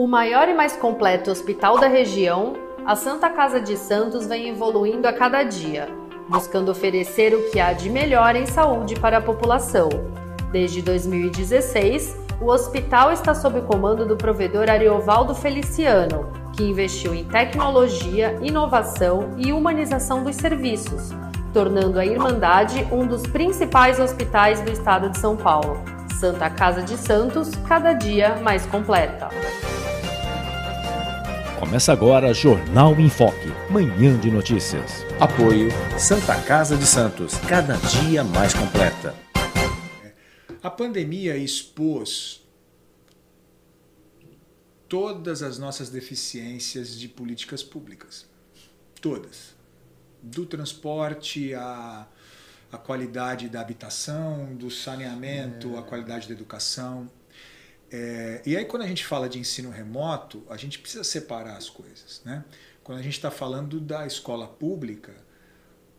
O maior e mais completo hospital da região, a Santa Casa de Santos vem evoluindo a cada dia, buscando oferecer o que há de melhor em saúde para a população. Desde 2016, o hospital está sob o comando do provedor Ariovaldo Feliciano, que investiu em tecnologia, inovação e humanização dos serviços, tornando a Irmandade um dos principais hospitais do estado de São Paulo. Santa Casa de Santos, cada dia mais completa. Começa agora Jornal em Foque, manhã de notícias. Apoio Santa Casa de Santos, cada dia mais completa. A pandemia expôs todas as nossas deficiências de políticas públicas. Todas. Do transporte à, à qualidade da habitação, do saneamento, à qualidade da educação. É, e aí, quando a gente fala de ensino remoto, a gente precisa separar as coisas. Né? Quando a gente está falando da escola pública,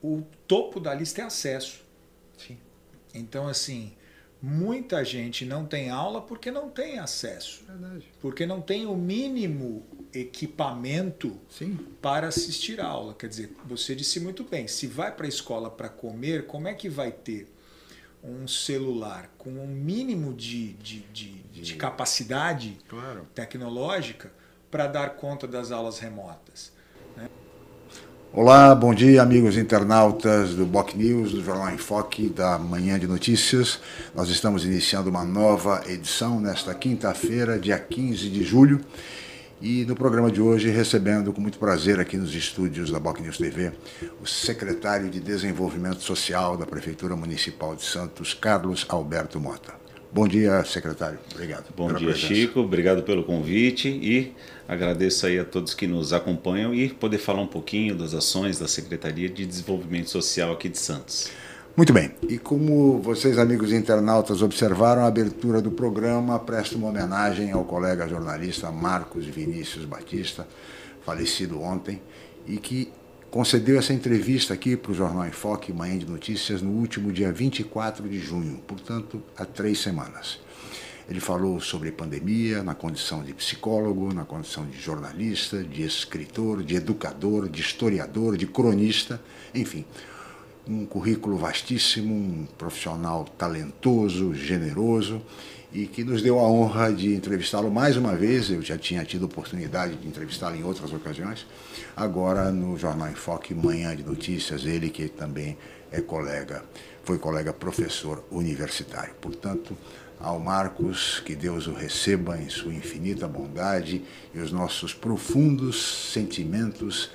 o topo da lista é acesso. Sim. Então, assim, muita gente não tem aula porque não tem acesso. Verdade. Porque não tem o mínimo equipamento Sim. para assistir a aula. Quer dizer, você disse muito bem, se vai para a escola para comer, como é que vai ter um celular com um mínimo de, de, de, de capacidade Claro. tecnológica para dar conta das aulas remotas? Olá, bom dia, amigos internautas do Boc News, do Jornal em Foque, da Manhã de Notícias. Nós estamos iniciando uma nova edição nesta quinta-feira, dia 15 de julho. E no programa de hoje, recebendo com muito prazer aqui nos estúdios da Boc News TV, o secretário de Desenvolvimento Social da Prefeitura Municipal de Santos, Carlos Alberto Mota. Bom dia, secretário. Obrigado. Bom dia, presença. Chico. Obrigado pelo convite e agradeço aí a todos que nos acompanham e poder falar um pouquinho das ações da Secretaria de Desenvolvimento Social aqui de Santos. Muito bem. E como vocês, amigos internautas, observaram, a abertura do programa presta uma homenagem ao colega jornalista Marcos Vinícius Batista, falecido ontem, e que concedeu essa entrevista aqui para o Jornal em Foque, Manhã de Notícias, no último dia 24 de junho, portanto, há três semanas. Ele falou sobre pandemia na condição de psicólogo, na condição de jornalista, de escritor, de educador, de historiador, de cronista, enfim, um currículo vastíssimo, um profissional talentoso, generoso e que nos deu a honra de entrevistá-lo mais uma vez. Eu já tinha tido oportunidade de entrevistá-lo em outras ocasiões, agora no Jornal em Foque, Manhã de Notícias, ele que também é colega, foi colega professor universitário. Portanto, ao Marcos, que Deus o receba em sua infinita bondade e os nossos profundos sentimentos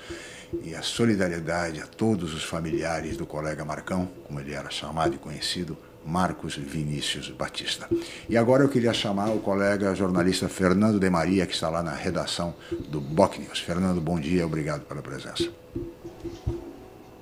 e a solidariedade a todos os familiares do colega Marcão, como ele era chamado e conhecido, Marcos Vinícius Batista. E agora eu queria chamar o colega jornalista Fernando de Maria, que está lá na redação do Boc News. Fernando, bom dia, obrigado pela presença.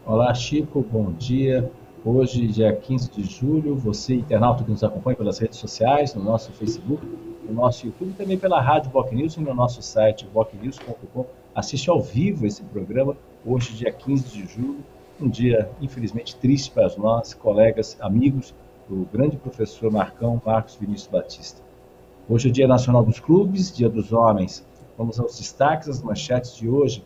Olá, Chico, bom dia. Hoje, dia 15 de julho, você, internauta que nos acompanha pelas redes sociais, no nosso Facebook, no nosso YouTube, também pela Rádio Boc News e no nosso site bocnews.com. Assiste ao vivo esse programa, hoje, dia 15 de julho, um dia, infelizmente, triste para nós, colegas, amigos do grande professor Marcão Marcos Vinícius Batista. Hoje é Dia Nacional dos Clubes, Dia dos Homens. Vamos aos destaques, as manchetes de hoje.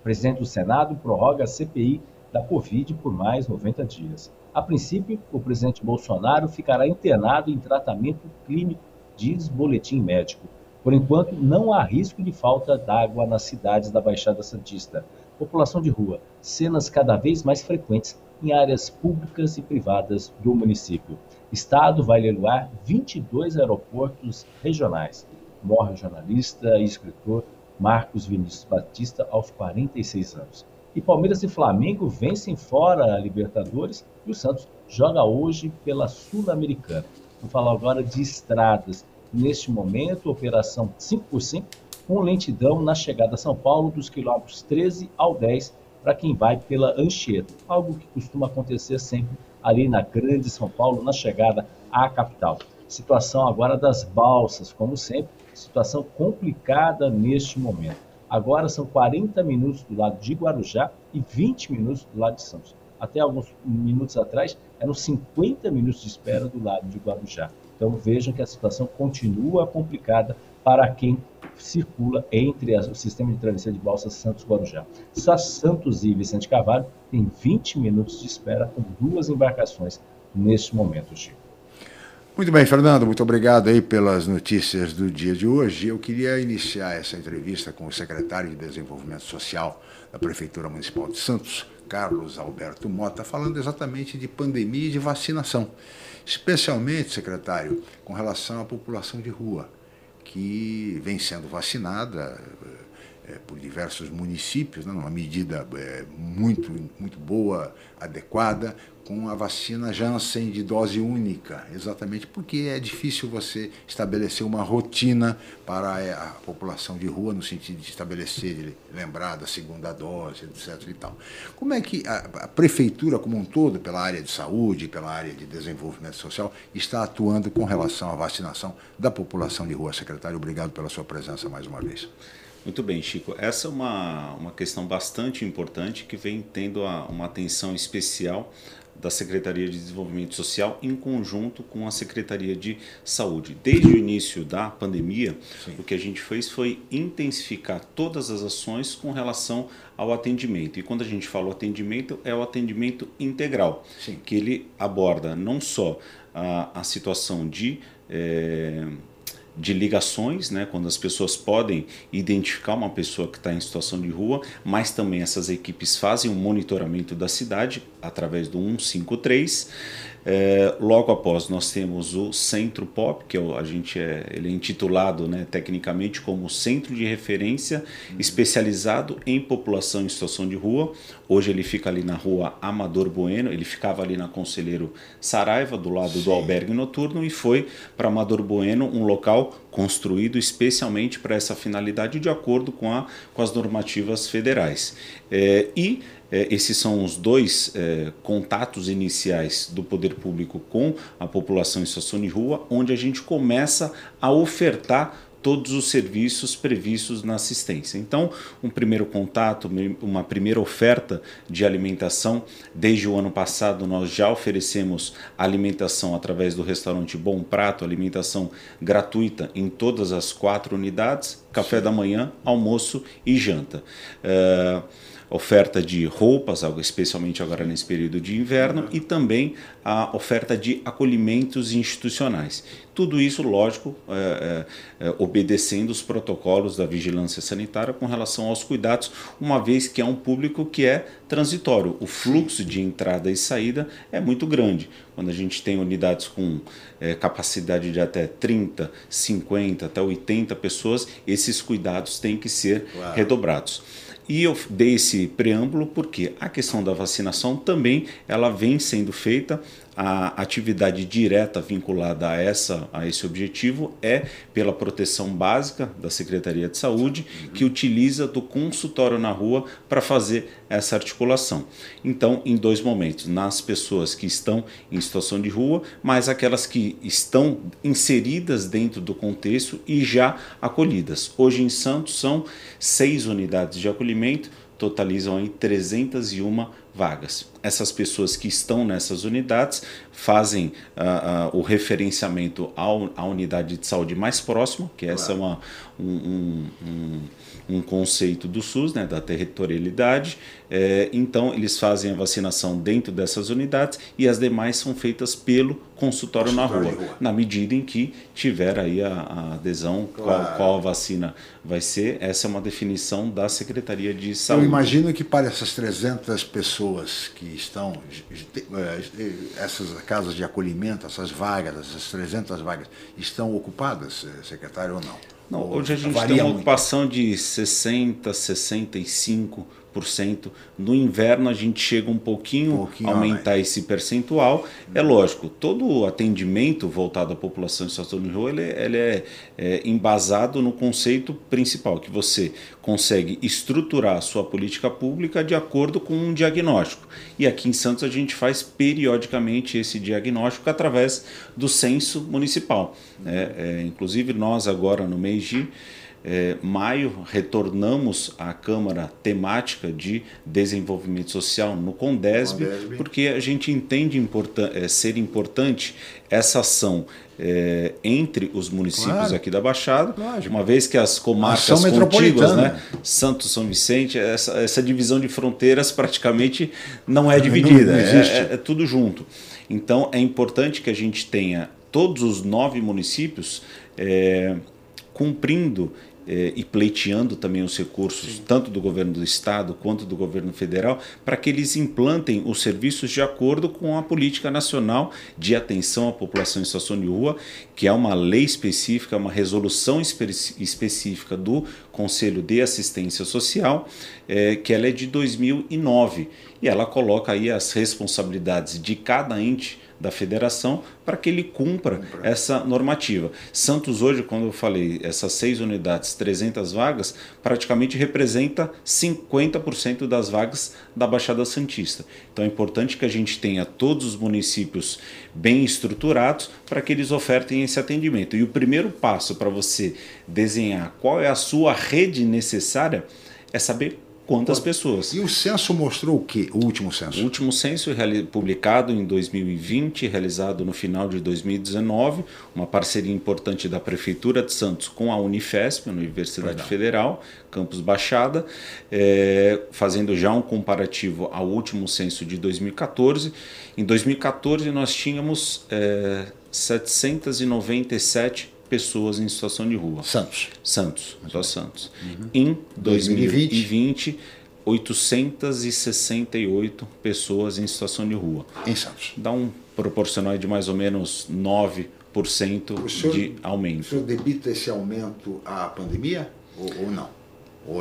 O presidente do Senado prorroga a CPI da Covid por mais 90 dias. A princípio, o presidente Bolsonaro ficará internado em tratamento clínico, diz boletim médico. Por enquanto, não há risco de falta d'água nas cidades da Baixada Santista. População de rua, cenas cada vez mais frequentes em áreas públicas e privadas do município. Estado vai leiloar 22 aeroportos regionais. Morre o jornalista e escritor Marcos Vinícius Batista aos 46 anos. E Palmeiras e Flamengo vencem fora a Libertadores e o Santos joga hoje pela Sul-Americana. Vou falar agora de estradas. Neste momento, operação 5%, com lentidão na chegada a São Paulo dos quilômetros 13 ao 10 para quem vai pela Anchieta, algo que costuma acontecer sempre ali na Grande São Paulo, na chegada à capital. Situação agora das balsas, como sempre, situação complicada neste momento. Agora são 40 minutos do lado de Guarujá e 20 minutos do lado de Santos. Até alguns minutos atrás eram 50 minutos de espera do lado de Guarujá. Então vejam que a situação continua complicada para quem circula entre o sistema de travessia de balsa Santos-Guarujá. Santos e Vicente Carvalho tem 20 minutos de espera com duas embarcações neste momento, Chico. Muito bem, Fernando, muito obrigado aí pelas notícias do dia de hoje. Eu queria iniciar essa entrevista com o secretário de Desenvolvimento Social da Prefeitura Municipal de Santos, Carlos Alberto Mota, falando exatamente de pandemia e de vacinação. Especialmente, secretário, com relação à população de rua, que vem sendo vacinada é, por diversos municípios, né, numa medida é, muito, muito boa, adequada, com a vacina Janssen de dose única, exatamente porque é difícil você estabelecer uma rotina para é, a população de rua, no sentido de estabelecer, de lembrar da segunda dose, etc. E tal. Como é que a, a prefeitura, como um todo, pela área de saúde, pela área de desenvolvimento social, está atuando com relação à vacinação da população de rua? Secretário, obrigado pela sua presença mais uma vez. Muito bem, Chico. Essa é uma, uma questão bastante importante que vem tendo a, uma atenção especial da Secretaria de Desenvolvimento Social em conjunto com a Secretaria de Saúde. Desde o início da pandemia, Sim. o que a gente fez foi intensificar todas as ações com relação ao atendimento. E quando a gente fala atendimento, é o atendimento integral, Sim. que ele aborda não só a, a situação de. É, de ligações, né, quando as pessoas podem identificar uma pessoa que está em situação de rua, mas também essas equipes fazem um monitoramento da cidade através do 153 é, logo após nós temos o Centro Pop, que é a gente é, ele é intitulado né, tecnicamente como Centro de Referência uhum. Especializado em População em Situação de Rua. Hoje ele fica ali na rua Amador Bueno, ele ficava ali na Conselheiro Saraiva, do lado Sim. do albergue noturno, e foi para Amador Bueno, um local construído especialmente para essa finalidade de acordo com, a, com as normativas federais. É, e é, esses são os dois é, contatos iniciais do poder público com a população em situação de rua, onde a gente começa a ofertar todos os serviços previstos na assistência. Então, um primeiro contato, uma primeira oferta de alimentação. Desde o ano passado, nós já oferecemos alimentação através do restaurante Bom Prato, alimentação gratuita em todas as quatro unidades: café da manhã, almoço e janta. Uh, oferta de roupas, especialmente agora nesse período de inverno, e também a oferta de acolhimentos institucionais. Tudo isso, lógico, é, é, é, obedecendo os protocolos da vigilância sanitária com relação aos cuidados, uma vez que é um público que é transitório. O fluxo de entrada e saída é muito grande. Quando a gente tem unidades com é, capacidade de até 30, 50, até 80 pessoas, esses cuidados têm que ser claro. redobrados. E eu dei esse preâmbulo porque a questão da vacinação também ela vem sendo feita a atividade direta vinculada a, essa, a esse objetivo é pela proteção básica da Secretaria de Saúde, que utiliza do consultório na rua para fazer essa articulação. Então, em dois momentos, nas pessoas que estão em situação de rua, mas aquelas que estão inseridas dentro do contexto e já acolhidas. Hoje em Santos são seis unidades de acolhimento, totalizam aí 301 vagas. Essas pessoas que estão nessas unidades fazem uh, uh, o referenciamento à unidade de saúde mais próxima, que essa é uma, um, um, um, conceito do SUS, né, da territorialidade. É, então, eles fazem a vacinação dentro dessas unidades e as demais são feitas pelo consultório, consultório na rua, rua, na medida em que tiver aí a, a adesão, claro. qual, qual a vacina vai ser. Essa é uma definição da Secretaria de Saúde. Eu imagino que para essas 300 pessoas que estão, eh, essas casas de acolhimento, essas vagas, essas 300 vagas, estão ocupadas, eh, secretário, ou não? Não, hoje a gente tem uma muito. ocupação de 60, 65 no inverno a gente chega um pouquinho, um pouquinho aumentar mais. esse percentual. É lógico, todo atendimento voltado à população de situação de rua ele, ele é, é embasado no conceito principal, que você consegue estruturar a sua política pública de acordo com um diagnóstico. E aqui em Santos a gente faz periodicamente esse diagnóstico através do censo municipal. É, é, inclusive nós agora no mês de é, maio, retornamos à Câmara Temática de Desenvolvimento Social no Condesb, Condesb. porque a gente entende importan é, ser importante essa ação é, entre os municípios claro. aqui da Baixada, Lógico. uma vez que as comarcas contíguas, né, Santos, São Vicente, essa, essa, divisão de fronteiras praticamente não é dividida, não, não é, é tudo junto. Então é importante que a gente tenha todos os nove municípios é, cumprindo eh, e pleiteando também os recursos, Sim. tanto do governo do estado quanto do governo federal, para que eles implantem os serviços de acordo com a política nacional de atenção à população em situação de rua, que é uma lei específica, uma resolução espe específica do Conselho de Assistência Social, eh, que ela é de 2009 e ela coloca aí as responsabilidades de cada ente da federação para que ele cumpra, essa normativa. Santos hoje, quando eu falei essas seis unidades, 300 vagas, praticamente representa 50% das vagas da Baixada Santista. Então é importante que a gente tenha todos os municípios bem estruturados para que eles ofertem esse atendimento. E o primeiro passo para você desenhar qual é a sua rede necessária é saber quantas pessoas. E o censo mostrou o que? O último censo? O último censo publicado em 2020, realizado no final de 2019, uma parceria importante da Prefeitura de Santos com a Unifesp, a Universidade Federal, Campus Baixada, é, fazendo já um comparativo ao último censo de 2014. Em 2014 nós tínhamos é, 797 pessoas em situação de rua. Santos. Santos, só Santos. Uhum. Em 2020, 2020 868 pessoas em situação de rua. Em Santos. Dá um proporcional de mais ou menos 9% senhor, de aumento. O senhor debita esse aumento à pandemia ou, ou não?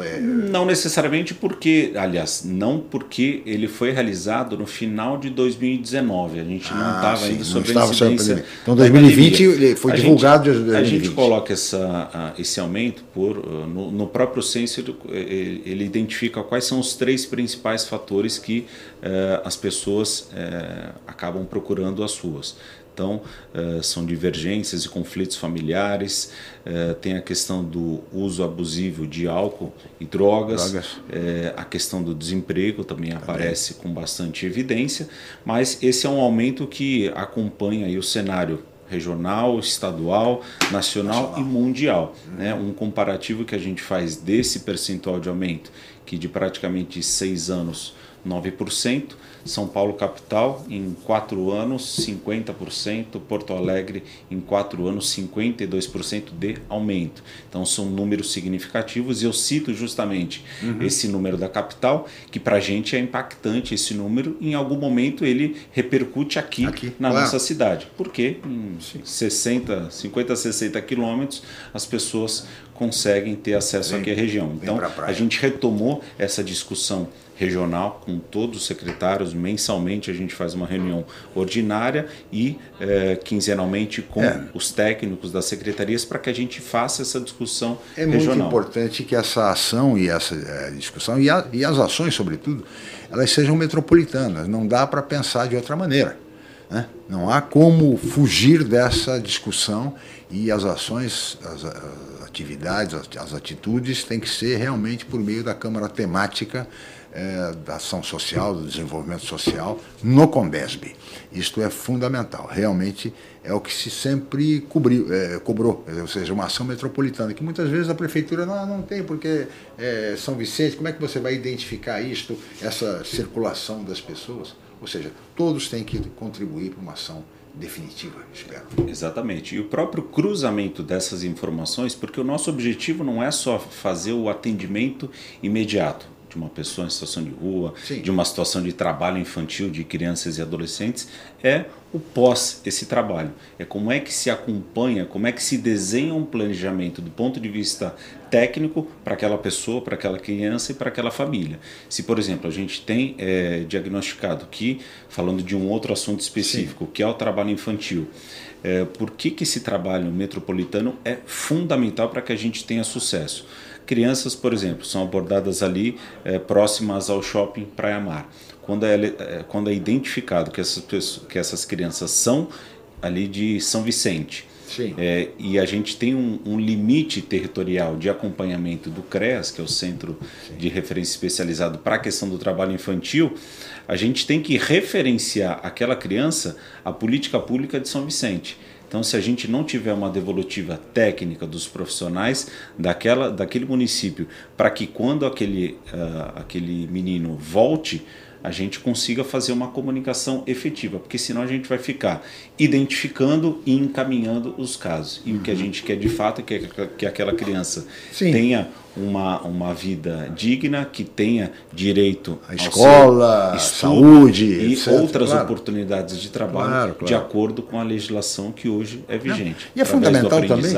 É... Não necessariamente porque, aliás, não porque ele foi realizado no final de 2019. A gente ah, não estava ainda sobre a incidência. Então, 2020 ele foi a divulgado. Gente, a gente coloca essa, esse aumento por uh, no, no próprio censo ele, ele, identifica quais são os três principais fatores que uh, as pessoas uh, acabam procurando as ruas. Então, uh, são divergências e conflitos familiares, uh, tem a questão do uso abusivo de álcool e drogas, drogas. Uh, a questão do desemprego também, também, aparece com bastante evidência, mas esse é um aumento que acompanha o cenário regional, estadual, nacional, nacional. e mundial. Uhum. Né? Um comparativo que a gente faz desse percentual de aumento, que de praticamente seis anos, 9%, são Paulo capital em quatro anos 50%, Porto Alegre em quatro anos 52% de aumento. Então são números significativos e eu cito justamente uhum. esse número da capital que para a gente é impactante esse número. Em algum momento ele repercute aqui, aqui na claro. nossa cidade, porque em 60, 50, 60 quilômetros as pessoas conseguem ter acesso vem, aqui à região. Então a gente retomou essa discussão regional com todos os secretários. Mensalmente a gente faz uma reunião ordinária e é, quinzenalmente com é. os técnicos das secretarias para que a gente faça essa discussão é regional. É muito importante que essa ação e essa é, discussão e, a, e as ações, sobretudo, elas sejam metropolitanas. Não dá para pensar de outra maneira. Né? Não há como fugir dessa discussão e as ações, as, as atividades, as, as atitudes têm que ser realmente por meio da Câmara Temática é, da ação social, do desenvolvimento social no Condesb. Isto é fundamental, realmente é o que se sempre cobriu, é, cobrou, ou seja, uma ação metropolitana, que muitas vezes a prefeitura não, não tem, porque é, São Vicente, como é que você vai identificar isto, essa circulação das pessoas? Ou seja, todos têm que contribuir para uma ação definitiva, espero. Exatamente. E o próprio cruzamento dessas informações, porque o nosso objetivo não é só fazer o atendimento imediato de uma pessoa em situação de rua, Sim. de uma situação de trabalho infantil de crianças e adolescentes, é o pós esse trabalho. É como é que se acompanha, como é que se desenha um planejamento do ponto de vista técnico para aquela pessoa, para aquela criança e para aquela família. Se, por exemplo, a gente tem é, diagnosticado que, falando de um outro assunto específico, Sim. que é o trabalho infantil, é, por que, que esse trabalho metropolitano é fundamental para que a gente tenha sucesso? Crianças, por exemplo, são abordadas ali é, próximas ao shopping Praia Mar. Quando é, é, quando é identificado que essas, pessoas, que essas crianças são ali de São Vicente, É, e a gente tem um, um, limite territorial de acompanhamento do CREAS, que é o Centro Sim. de Referência Especializado para a questão do trabalho infantil, a gente tem que referenciar aquela criança à política pública de São Vicente. Então, se a gente não tiver uma devolutiva técnica dos profissionais daquela, daquele município, para que quando aquele, uh, aquele menino volte, a gente consiga fazer uma comunicação efetiva, porque senão a gente vai ficar identificando e encaminhando os casos. E o que a uhum. gente quer de fato é que, que aquela criança Sim. tenha uma, uma vida digna, que tenha direito à escola, saúde e etc. outras claro. oportunidades de trabalho claro, claro. de acordo com a legislação que hoje é vigente. Não. E é fundamental também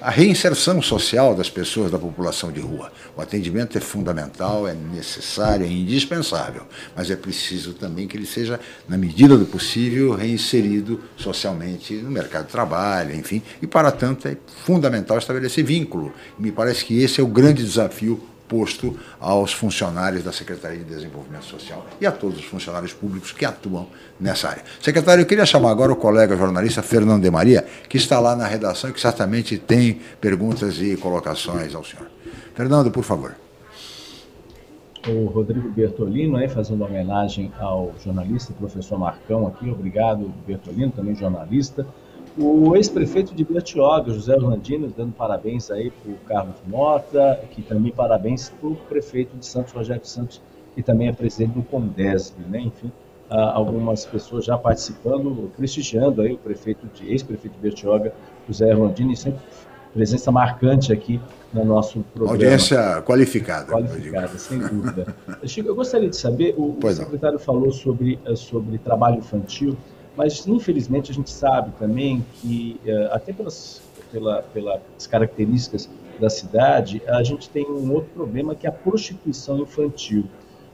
a reinserção social das pessoas da população de rua. O atendimento é fundamental, é necessário, é indispensável, mas é preciso também que ele seja, na medida do possível, reinserido socialmente no mercado de trabalho, enfim, e para tanto é fundamental estabelecer vínculo. Me parece que esse é o grande desafio posto aos funcionários da Secretaria de Desenvolvimento Social e a todos os funcionários públicos que atuam nessa área. Secretário, eu queria chamar agora o colega jornalista Fernando de Maria, que está lá na redação e que certamente tem perguntas e colocações ao senhor. Fernando, por favor. O Rodrigo Bertolino, aí, fazendo homenagem ao jornalista, professor Marcão aqui, obrigado, Bertolino, também jornalista. O ex-prefeito de Bertioga, José Orlandino, dando parabéns aí para o Carlos Mota, que também parabéns para o prefeito de Santos, Rogério Santos, que também é presidente do Condesb, né? Enfim, algumas pessoas já participando, prestigiando aí o prefeito de ex-prefeito de Bertioga, José Orlandino, e sempre presença marcante aqui no nosso programa. Audiência qualificada. Qualificada, sem dúvida. Chico, eu gostaria de saber, o, secretário falou sobre, eh, sobre trabalho infantil, mas, infelizmente, a gente sabe também que, eh, até pelas, pela, pelas características da cidade, a gente tem um outro problema que é a prostituição infantil.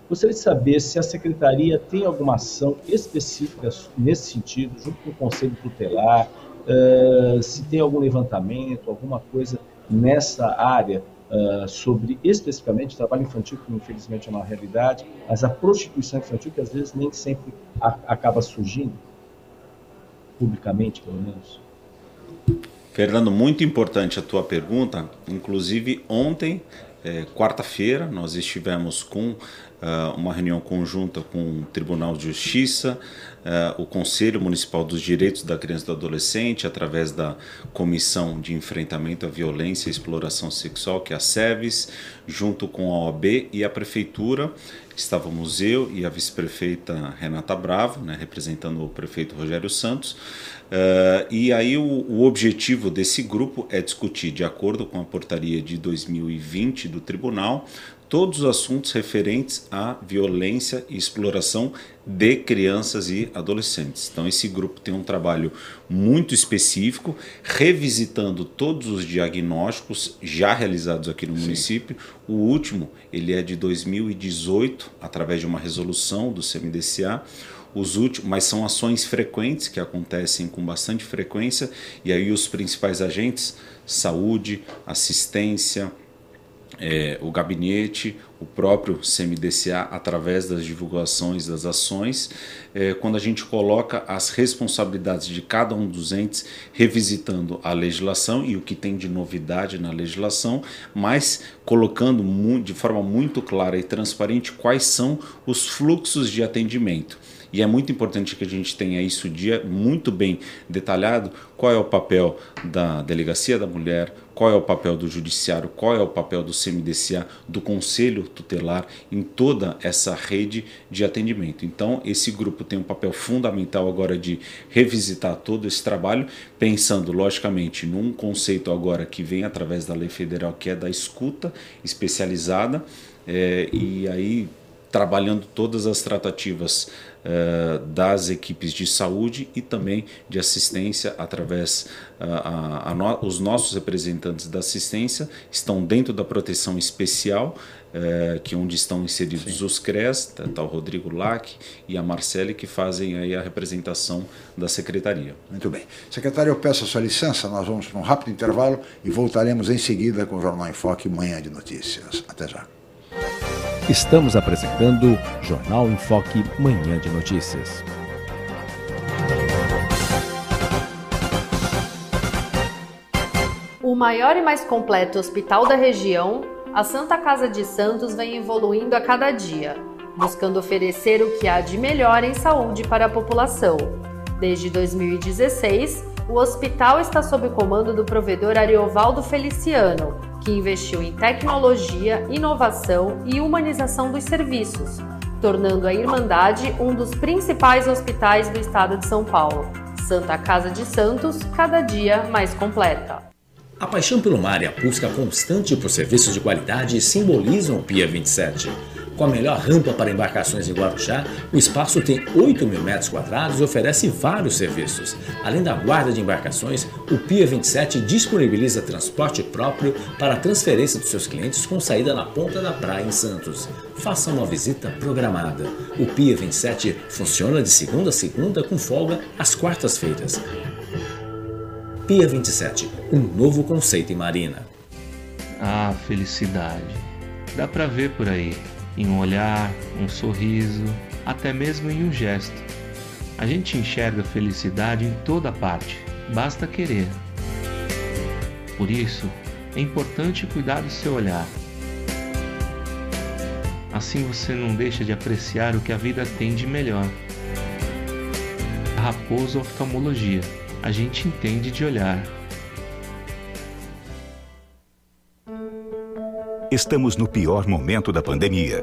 Gostaria de saber se a secretaria tem alguma ação específica nesse sentido, junto com o Conselho Tutelar, uh, se tem algum levantamento, alguma coisa nessa área uh, sobre especificamente trabalho infantil, que infelizmente é uma realidade, mas a prostituição infantil que às vezes nem sempre a, acaba surgindo publicamente, pelo menos. Fernando, muito importante a tua pergunta. Inclusive, ontem, é, quarta-feira, nós estivemos com uh, uma reunião conjunta com o Tribunal de Justiça, uh, o Conselho Municipal dos Direitos da Criança e do Adolescente, através da Comissão de Enfrentamento à Violência e Exploração Sexual, que é a SEVES, junto com a OAB e a Prefeitura, estávamos eu e a vice-prefeita Renata Bravo, né, representando o prefeito Rogério Santos. Uh, e aí o, o, objetivo desse grupo é discutir, de acordo com a portaria de 2020 do tribunal, todos os assuntos referentes à violência e exploração de crianças e adolescentes. Então, esse grupo tem um trabalho muito específico, revisitando todos os diagnósticos já realizados aqui no Sim. município. O último, ele é de 2018, através de uma resolução do CMDCA os últimos, mas são ações frequentes que acontecem com bastante frequência e aí os principais agentes, saúde, assistência, é, o gabinete, o próprio CMDCA, através das divulgações das ações, é, quando a gente coloca as responsabilidades de cada um dos entes, revisitando a legislação e o que tem de novidade na legislação, mas colocando de forma muito clara e transparente quais são os fluxos de atendimento. E é muito importante que a gente tenha isso dia muito bem detalhado, qual é o papel da delegacia da mulher, qual é o papel do judiciário, qual é o papel do CMDCA, do conselho tutelar em toda essa rede de atendimento. Então, esse grupo tem um papel fundamental agora de revisitar todo esse trabalho, pensando logicamente num conceito agora que vem através da lei federal, que é da escuta especializada, é, e aí trabalhando todas as tratativas uh, das equipes de saúde e também de assistência através uh, a, a no, os nossos representantes da assistência estão dentro da proteção especial uh, que onde estão inseridos Sim. os CRES, tá, tá, o Rodrigo Lac e a Marcele que fazem aí a representação da secretaria. Muito bem. Secretário, eu peço a sua licença, nós vamos para um rápido intervalo e voltaremos em seguida com o Jornal em Foque Manhã de Notícias. Até já. Estamos apresentando Jornal em Foque Manhã de Notícias. maior e mais completo hospital da região, a Santa Casa de Santos vem evoluindo a cada dia, buscando oferecer o que há de melhor em saúde para a população. Desde 2016, o hospital está sob o comando do provedor Ariovaldo Feliciano, que investiu em tecnologia, inovação e humanização dos serviços, tornando a Irmandade um dos principais hospitais do estado de São Paulo. Santa Casa de Santos, cada dia mais completa. A paixão pelo mar e a busca constante por serviços de qualidade simbolizam o Pia 27. Com a melhor rampa para embarcações em Guarujá, o espaço tem 8 mil metros quadrados e oferece vários serviços. Além da guarda de embarcações, o Pia 27 disponibiliza transporte próprio para a transferência dos seus clientes com saída na ponta da praia em Santos. Faça uma visita programada. O Pia 27 funciona de segunda a segunda com folga às quartas-feiras. Pia 27, um novo conceito em marina. Ah, felicidade. Dá pra ver por aí em um olhar, um sorriso, até mesmo em um gesto. A gente enxerga felicidade em toda parte, basta querer. Por isso, é importante cuidar do seu olhar. Assim você não deixa de apreciar o que a vida tem de melhor. Raposo Oftalmologia. A gente entende de olhar. Estamos no pior momento da pandemia.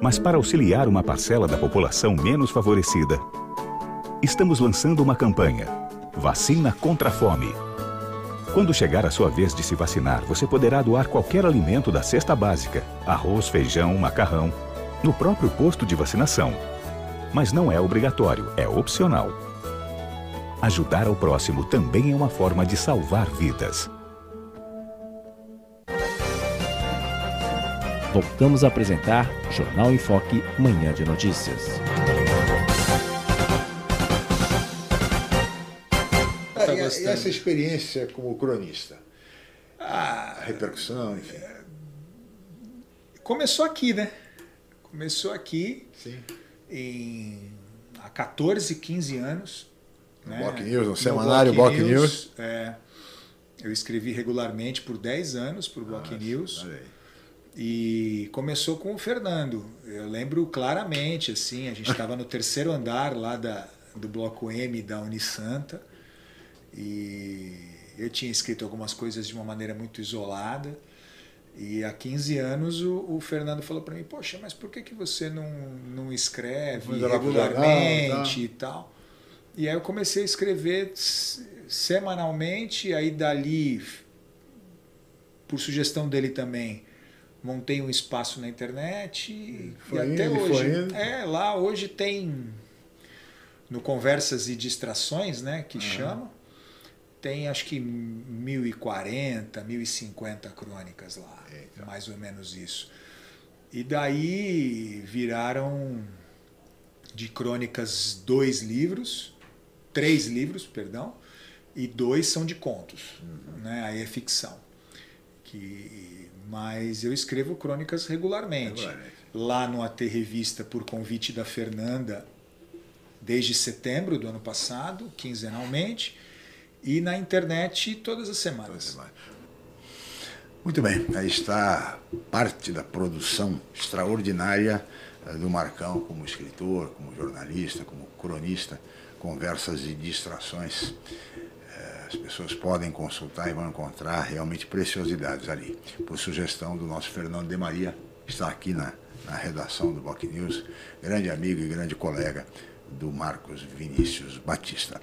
Mas para auxiliar uma parcela da população menos favorecida, estamos lançando uma campanha: Vacina contra a Fome. Quando chegar a sua vez de se vacinar, você poderá doar qualquer alimento da cesta básica, arroz, feijão, macarrão, no próprio posto de vacinação. Mas não é obrigatório, é opcional. Ajudar ao próximo também é uma forma de salvar vidas. Voltamos a apresentar Jornal em Foque, Manhã de Notícias. Ah, e, e, essa experiência como cronista? A repercussão, enfim. Começou aqui, né? Começou aqui Sim. em há 14, 15 anos. No né? Block News, no semanário Block News. News. É, eu escrevi regularmente por 10 anos para o Block News. olha aí. E começou com o Fernando. Eu lembro claramente, assim, a gente estava no terceiro andar lá da, do bloco M da Unisanta e eu tinha escrito algumas coisas de uma maneira muito isolada. E há 15 anos o, o Fernando falou para mim: Poxa, mas por que, que você não, não escreve Manda lá pro regularmente jornal, e tal? E aí eu comecei a escrever semanalmente, aí dali, por sugestão dele também, montei um espaço na internet e, Foi e até indo, hoje. É, lá hoje tem no Conversas e Distrações, né, que chama, tem acho que 1040, 1050 crônicas lá, Eita. mais ou menos isso. E daí viraram de crônicas dois livros, três livros, perdão, e dois são de contos, né? Aí é ficção. Que, mas eu escrevo crônicas regularmente. Regularmente. Lá no AT Revista, por convite da Fernanda, desde setembro do ano passado, quinzenalmente, e na internet todas as semanas. Muito bem, aí está parte da produção extraordinária eh, do Marcão como escritor, como jornalista, como cronista, conversas e distrações. As pessoas podem consultar e vão encontrar realmente preciosidades ali. Por sugestão do nosso Fernando de Maria, que está aqui na, na redação do Boc News, grande amigo e grande colega do Marcos Vinícius Batista.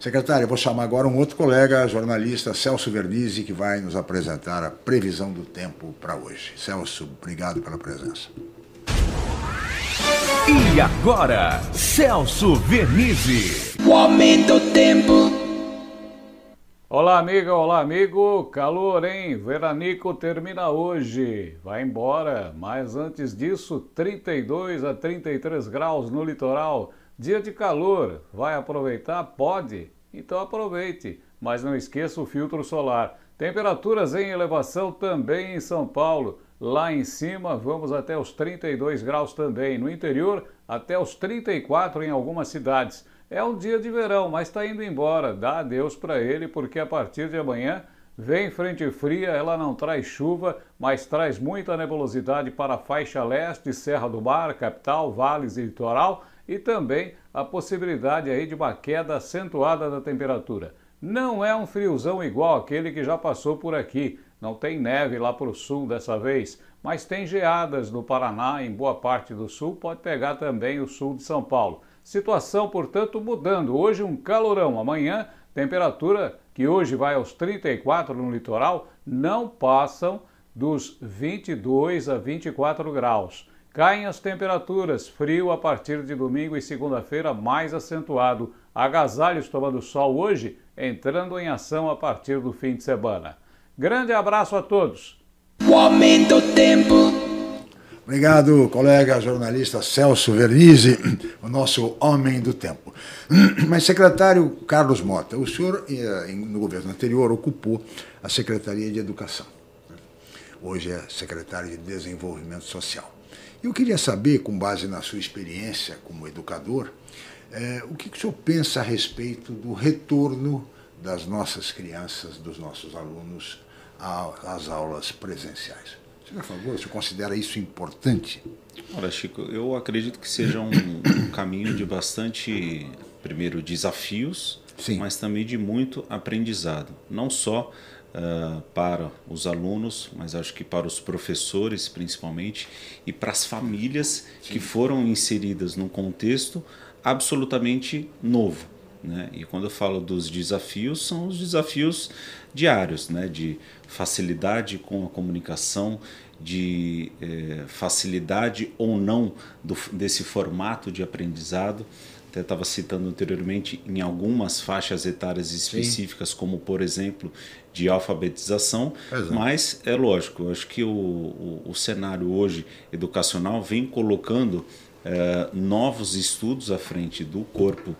Secretário, eu vou chamar agora um outro colega, jornalista, Celso Vernizzi, que vai nos apresentar a previsão do tempo para hoje. Celso, obrigado pela presença. E agora, Celso Vernizzi. O aumento do tempo. Olá, amiga, olá, amigo. Calor, hein? Veranico termina hoje. Vai embora. Mas antes disso, 32 a 33 graus no litoral. Dia de calor. Vai aproveitar? Pode. Então aproveite. Mas não esqueça o filtro solar. Temperaturas em elevação também em São Paulo. Lá em cima, vamos até os 32 graus também. No interior, até os 34 em algumas cidades. É um dia de verão, mas está indo embora. Dá adeus para ele, porque a partir de amanhã Vem frente fria, ela não traz chuva, mas traz muita nebulosidade para a faixa leste, Serra do Mar, capital, vales e litoral e também a possibilidade aí de uma queda acentuada da temperatura. Não é um friozão igual aquele que já passou por aqui. Não tem neve lá para o sul dessa vez, mas tem geadas no Paraná, em boa parte do sul, pode pegar também o sul de São Paulo. Situação, portanto, mudando. Hoje um calorão, amanhã temperatura que hoje vai aos 34 no litoral, não passam dos 22 a 24 graus. Caem as temperaturas, frio a partir de domingo e segunda-feira mais acentuado. Agasalhos tomando sol hoje, entrando em ação a partir do fim de semana. Grande abraço a todos. O aumento do tempo. Obrigado, colega jornalista Celso Vernizzi, o nosso homem do tempo. Mas, secretário Carlos Mota, o senhor, eh, no governo anterior, ocupou a Secretaria de Educação. Hoje é secretário de Desenvolvimento Social. Eu queria saber, com base na sua experiência como educador, é, o que o senhor pensa a respeito do retorno das nossas crianças, dos nossos alunos, às aulas presenciais. Por favor, o senhor considera isso importante? Olha, Chico, eu acredito que seja um, um caminho de bastante, primeiro, desafios, Sim. mas também de muito aprendizado. Não só uh, para os alunos, mas acho que para os professores principalmente e para as famílias Sim. que foram inseridas num contexto absolutamente novo. Né? E quando eu falo dos desafios, são os desafios diários, né? de facilidade com a comunicação, de eh, facilidade ou não do, desse formato de aprendizado até estava citando anteriormente, em algumas faixas etárias específicas, Sim. como por exemplo de alfabetização, Exato. mas é lógico, eu acho que o, o, o cenário hoje educacional vem colocando eh, novos estudos à frente do corpo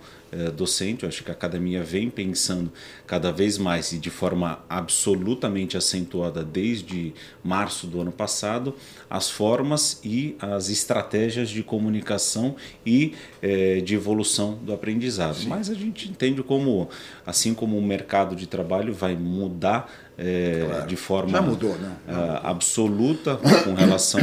docente. Eu acho que a academia vem pensando cada vez mais e de forma absolutamente acentuada desde março do ano passado as formas e as estratégias de comunicação e eh, de evolução do aprendizado. Sim. Mas a gente entende como, assim como o mercado de trabalho vai mudar é, claro. de forma mudou, né? uh, absoluta com relação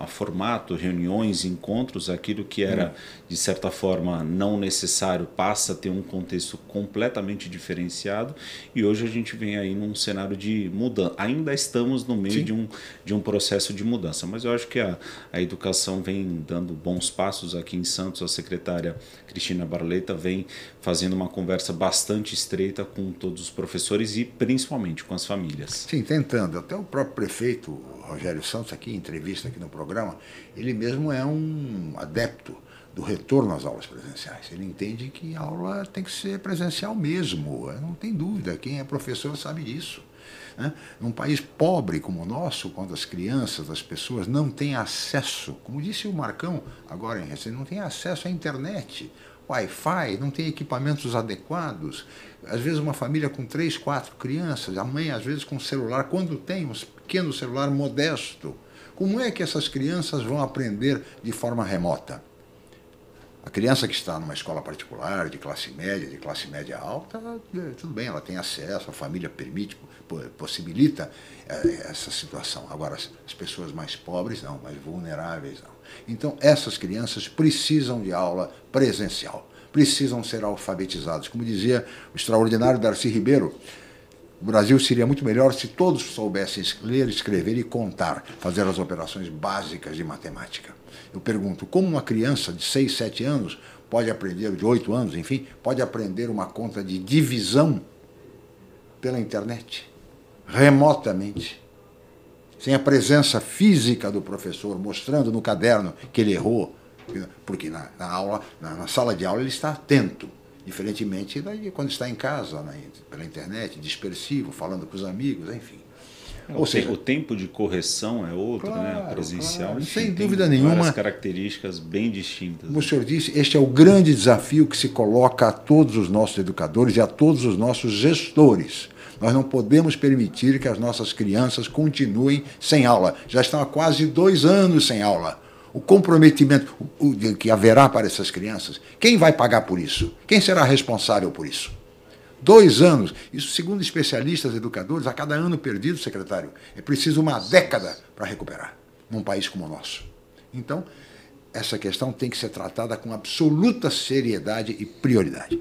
a, formato, reuniões, encontros, aquilo que era de certa forma não necessário passa a ter um contexto completamente diferenciado e hoje a gente vem aí num cenário de mudança. Ainda estamos no meio de um, de um processo de mudança, mas eu acho que a, a educação vem dando bons passos aqui em Santos, a secretária Cristina Barleta vem fazendo uma conversa bastante estreita com todos os professores e principalmente com as famílias. Sim, tentando. Até o próprio prefeito Rogério Santos, aqui em entrevista aqui no programa, ele mesmo é um adepto do retorno às aulas presenciais. Ele entende que a aula tem que ser presencial mesmo, não tem dúvida. Quem é professor sabe disso. Né? Num país pobre como o nosso, quando as crianças, as pessoas não têm acesso, como disse o Marcão agora em recente, não têm acesso à internet, Wi-Fi, não tem equipamentos adequados. Às vezes uma família com três, quatro crianças, a mãe às vezes com celular, quando tem um pequeno celular modesto, como é que essas crianças vão aprender de forma remota? A criança que está numa escola particular, de classe média, de classe média alta, é, tudo bem, ela tem acesso, a família permite, possibilita é, essa situação. Agora, as pessoas mais pobres não, mais vulneráveis não. Então, essas crianças precisam de aula presencial, precisam ser alfabetizadas. Como dizia o extraordinário Darcy Ribeiro, o Brasil seria muito melhor se todos soubessem ler, escrever e contar, fazer as operações básicas de matemática. Eu pergunto, como uma criança de 6, 7 anos pode aprender, de 8 anos, enfim, pode aprender uma conta de divisão pela internet, remotamente, sem a presença física do professor, mostrando no caderno que ele errou, porque na, na aula, na, na, sala de aula ele está atento, diferentemente de quando está em casa, pela internet, dispersivo, falando com os amigos, enfim. Ou o seja, o tempo de correção é outro, né? claro, né? Presencial, claro, enfim, sem dúvida nenhuma. características bem distintas. Como o senhor disse, este é o grande desafio que se coloca a todos os nossos educadores e a todos os nossos gestores. Nós não podemos permitir que as nossas crianças continuem sem aula. Já estão há quase dois anos sem aula. O comprometimento que haverá para essas crianças, quem vai pagar por isso? Quem será responsável por isso? Dois anos. Isso, segundo especialistas educadores, a cada ano perdido, secretário, é preciso uma década para recuperar num país como o nosso. Então, essa questão tem que ser tratada com absoluta seriedade e prioridade.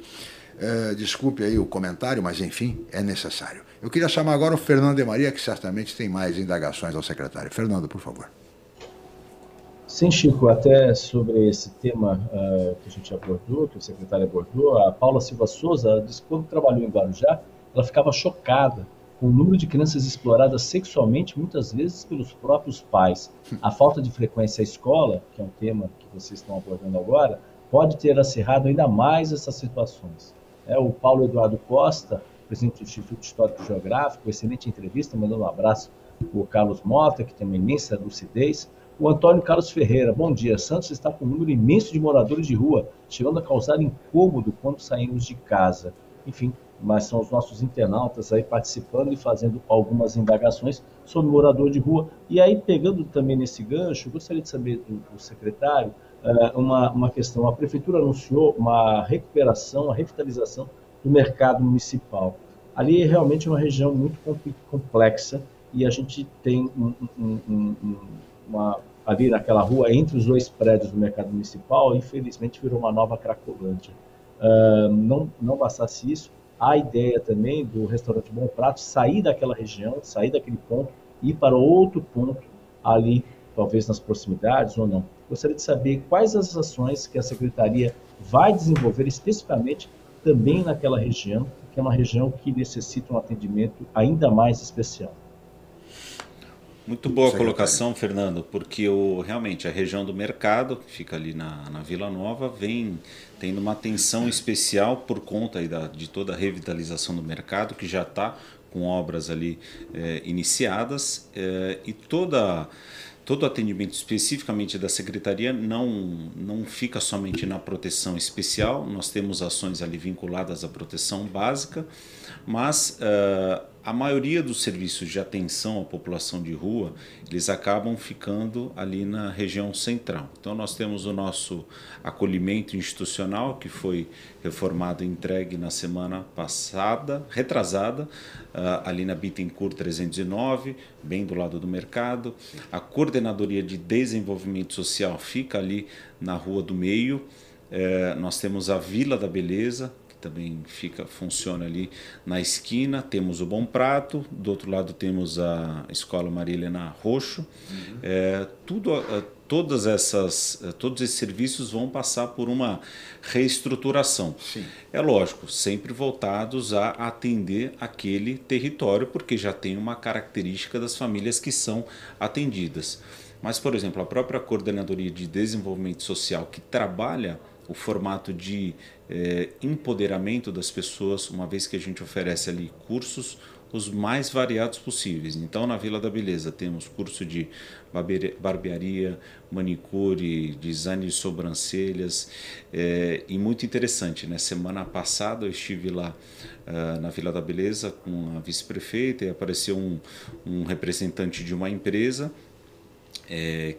É, desculpe aí o comentário, mas enfim, é necessário. Eu queria chamar agora o Fernando de Maria, que certamente tem mais indagações ao secretário. Fernando, por favor. Sim, Chico, até sobre esse tema uh, que a gente abordou, que o secretário abordou, a Paula Silva Souza disse que quando trabalhou em Guarujá, ela ficava chocada com o número de crianças exploradas sexualmente, muitas vezes pelos próprios pais. A falta de frequência à escola, que é um tema que vocês estão abordando agora, pode ter acirrado ainda mais essas situações. É, o Paulo Eduardo Costa, presidente do Instituto Histórico Geográfico, excelente entrevista, mandando um abraço o Carlos Mota, que tem uma imensa lucidez. O Antônio Carlos Ferreira, bom dia. Santos está com um número imenso de moradores de rua, chegando a causar incômodo quando saímos de casa. Enfim, mas são os nossos internautas aí participando e fazendo algumas indagações sobre morador de rua. E aí, pegando também nesse gancho, gostaria de saber do, do secretário uma, uma questão. A prefeitura anunciou uma recuperação, a revitalização do mercado municipal. Ali é realmente uma região muito complexa e a gente tem um, um, um, uma, ali naquela rua, entre os dois prédios do mercado municipal, infelizmente virou uma nova Cracolândia. Uh, não, não bastasse isso, a ideia também do restaurante Bom Prato sair daquela região, sair daquele ponto e ir para outro ponto ali, talvez nas proximidades ou não. Gostaria de saber quais as ações que a secretaria vai desenvolver especificamente também naquela região, que é uma região que necessita um atendimento ainda mais especial. Muito boa a colocação, Fernando, porque o, realmente a região do mercado, que fica ali na, na Vila Nova, vem tendo uma atenção especial por conta aí da, de toda a revitalização do mercado, que já está com obras ali é, iniciadas, é, e toda todo atendimento especificamente da secretaria não, não fica somente na proteção especial, nós temos ações ali vinculadas à proteção básica, mas uh, a maioria dos serviços de atenção à população de rua, eles acabam ficando ali na região central. Então nós temos o nosso acolhimento institucional, que foi reformado e entregue na semana passada, retrasada, uh, ali na Bittencourt 309, bem do lado do mercado. A Coordenadoria de Desenvolvimento Social fica ali na Rua do Meio. Uh, nós temos a Vila da Beleza, também fica funciona ali na esquina. Temos o Bom Prato, do outro lado temos a Escola Maria Helena Roxo. Uhum. É, tudo, é, todas essas, é, todos esses serviços vão passar por uma reestruturação. Sim. É lógico, sempre voltados a atender aquele território, porque já tem uma característica das famílias que são atendidas. Mas, por exemplo, a própria Coordenadoria de Desenvolvimento Social, que trabalha o formato de é, empoderamento das pessoas, uma vez que a gente oferece ali cursos os mais variados possíveis. Então, na Vila da Beleza, temos curso de barbearia, manicure, design de sobrancelhas, é, e muito interessante, né? Semana passada eu estive lá uh, na Vila da Beleza com a vice-prefeita e apareceu um, um representante de uma empresa é,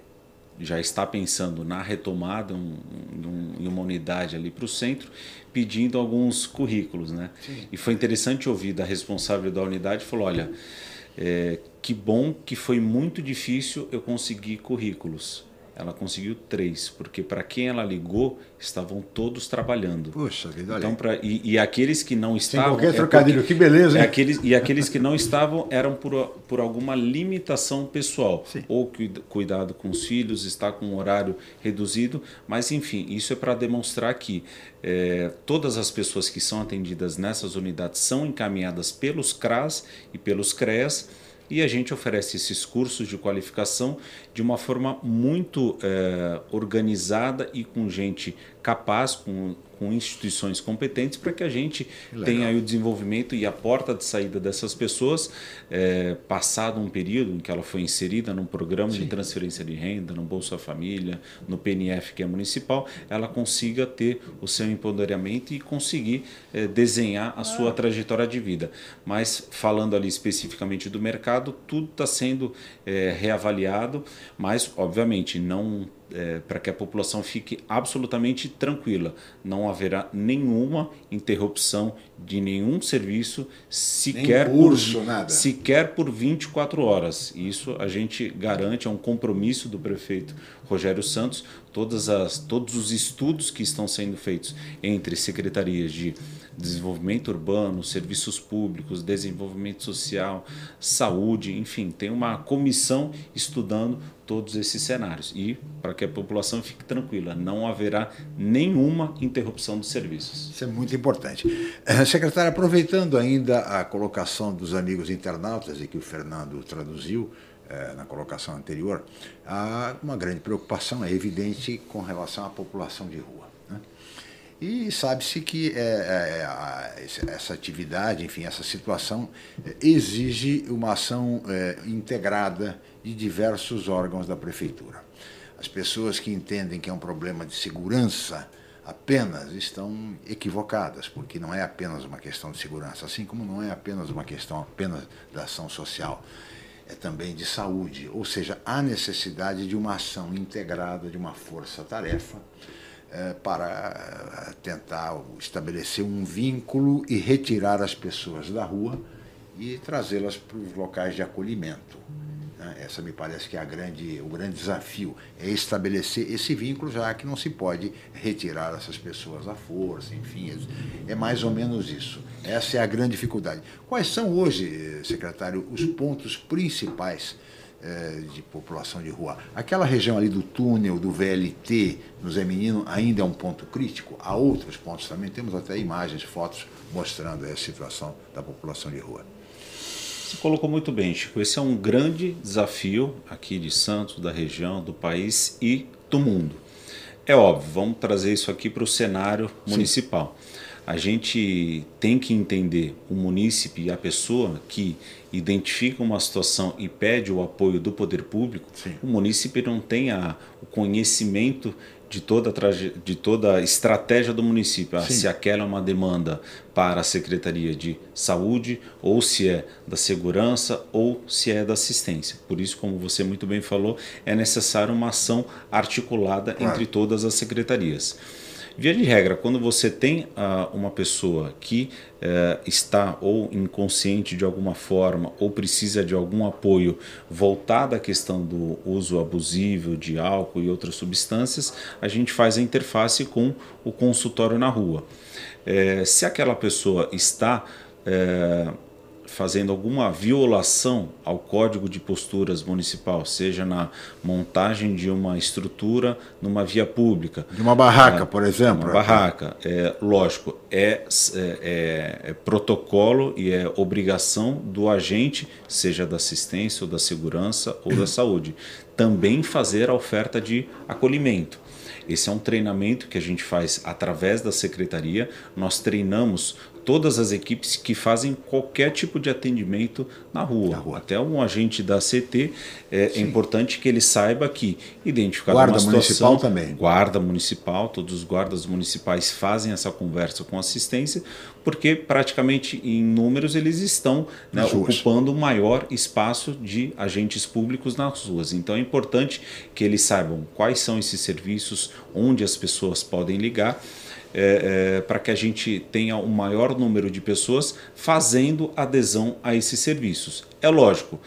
já está pensando na retomada um, um, em uma unidade ali para o centro, pedindo alguns currículos, né? Sim. E foi interessante ouvir da responsável da unidade, falou, olha, é, que bom que foi muito difícil eu conseguir currículos ela conseguiu três, porque para quem ela ligou, estavam todos trabalhando. Puxa vida, então, pra, e, e, aqueles que não estavam. Sem qualquer é trocadilho, que beleza, hein? É aqueles, e aqueles que não estavam eram por, por alguma limitação pessoal. Sim. Ou cuidado com os filhos, está com um horário reduzido. Mas, enfim, isso é para demonstrar que é, todas as pessoas que são atendidas nessas unidades são encaminhadas pelos CRAS e pelos CREAS e a gente oferece esses cursos de qualificação de uma forma muito é, organizada e com gente capaz, com, com instituições competentes, para que a gente Legal. tenha o desenvolvimento e a porta de saída dessas pessoas, é, passado um período em que ela foi inserida num programa Sim. de transferência de renda, no Bolsa Família, no PNF, que é municipal, ela consiga ter o seu empoderamento e conseguir é, desenhar a sua ah. trajetória de vida. Mas, falando ali especificamente do mercado, tudo está sendo é, reavaliado, mas, obviamente, não é, para que a população fique absolutamente tranquila. Não haverá nenhuma interrupção de nenhum serviço, sequer, curso, por, nada. sequer por 24 horas. Isso a gente garante, é um compromisso do prefeito Rogério Santos, todas as, todos os estudos que estão sendo feitos entre secretarias de desenvolvimento urbano, serviços públicos, desenvolvimento social, saúde, enfim, tem uma comissão estudando todos esses cenários e para que a população fique tranquila, não haverá nenhuma interrupção dos serviços. Isso é muito importante. Eh, secretário, aproveitando ainda a colocação dos amigos internautas e que o Fernando traduziu eh, na colocação anterior, há uma grande preocupação, é evidente, com relação à população de rua. Né? E sabe-se que é, é, essa atividade, enfim, essa situação exige uma ação é, integrada de diversos órgãos da prefeitura. As pessoas que entendem que é um problema de segurança apenas estão equivocadas, porque não é apenas uma questão de segurança, assim como não é apenas uma questão apenas da ação social, é também de saúde, ou seja, há necessidade de uma ação integrada, de uma força-tarefa é, para tentar estabelecer um vínculo e retirar as pessoas da rua e trazê-las para os locais de acolhimento. Né? Essa me parece que é a grande, o grande desafio, é estabelecer esse vínculo, já que não se pode retirar essas pessoas à força, enfim, é mais ou menos isso. Essa é a grande dificuldade. Quais são hoje, secretário, os pontos principais é, de população de rua. Aquela região ali do túnel, do VLT, no Zé Menino, ainda é um ponto crítico. Há outros pontos também, temos até imagens, fotos mostrando a situação da população de rua. Você colocou muito bem, Chico. Esse é um grande desafio aqui de Santos, da região, do país e do mundo. É óbvio, vamos trazer isso aqui para o cenário municipal. Sim. A gente tem que entender o munícipe e a pessoa que identifica uma situação e pede o apoio do poder público. Sim. O munícipe não tem a, o conhecimento de toda, a de toda a estratégia do município. Ah, se aquela é uma demanda para a Secretaria de Saúde, ou se é da Segurança, ou se é da Assistência. Por isso, como você muito bem falou, é necessário uma ação articulada claro. entre todas as secretarias. Via de regra, quando você tem uh, uma pessoa que uh, está ou inconsciente de alguma forma ou precisa de algum apoio voltado à questão do uso abusivo de álcool e outras substâncias, a gente faz a interface com o consultório na rua. Uh, se aquela pessoa está eh, fazendo alguma violação ao Código de Posturas Municipal, seja na montagem de uma estrutura numa via pública. De uma barraca, é, por exemplo. Uma barraca, é, lógico, é, é, é, protocolo e é obrigação do agente, seja da assistência ou da segurança ou da saúde, também fazer a oferta de acolhimento. Esse é um treinamento que a gente faz através da secretaria. Nós treinamos todas as equipes que fazem qualquer tipo de atendimento na rua. Na rua. Até um agente da CT é, é, importante que ele saiba que identificar guarda uma situação, municipal também. Guarda municipal, todos os guardas municipais fazem essa conversa com assistência, porque praticamente em números eles estão né, ocupando o maior espaço de agentes públicos nas ruas. Então é importante que eles saibam quais são esses serviços, onde as pessoas podem ligar é, é, para que a gente tenha um maior número de pessoas fazendo adesão a esses serviços. É lógico,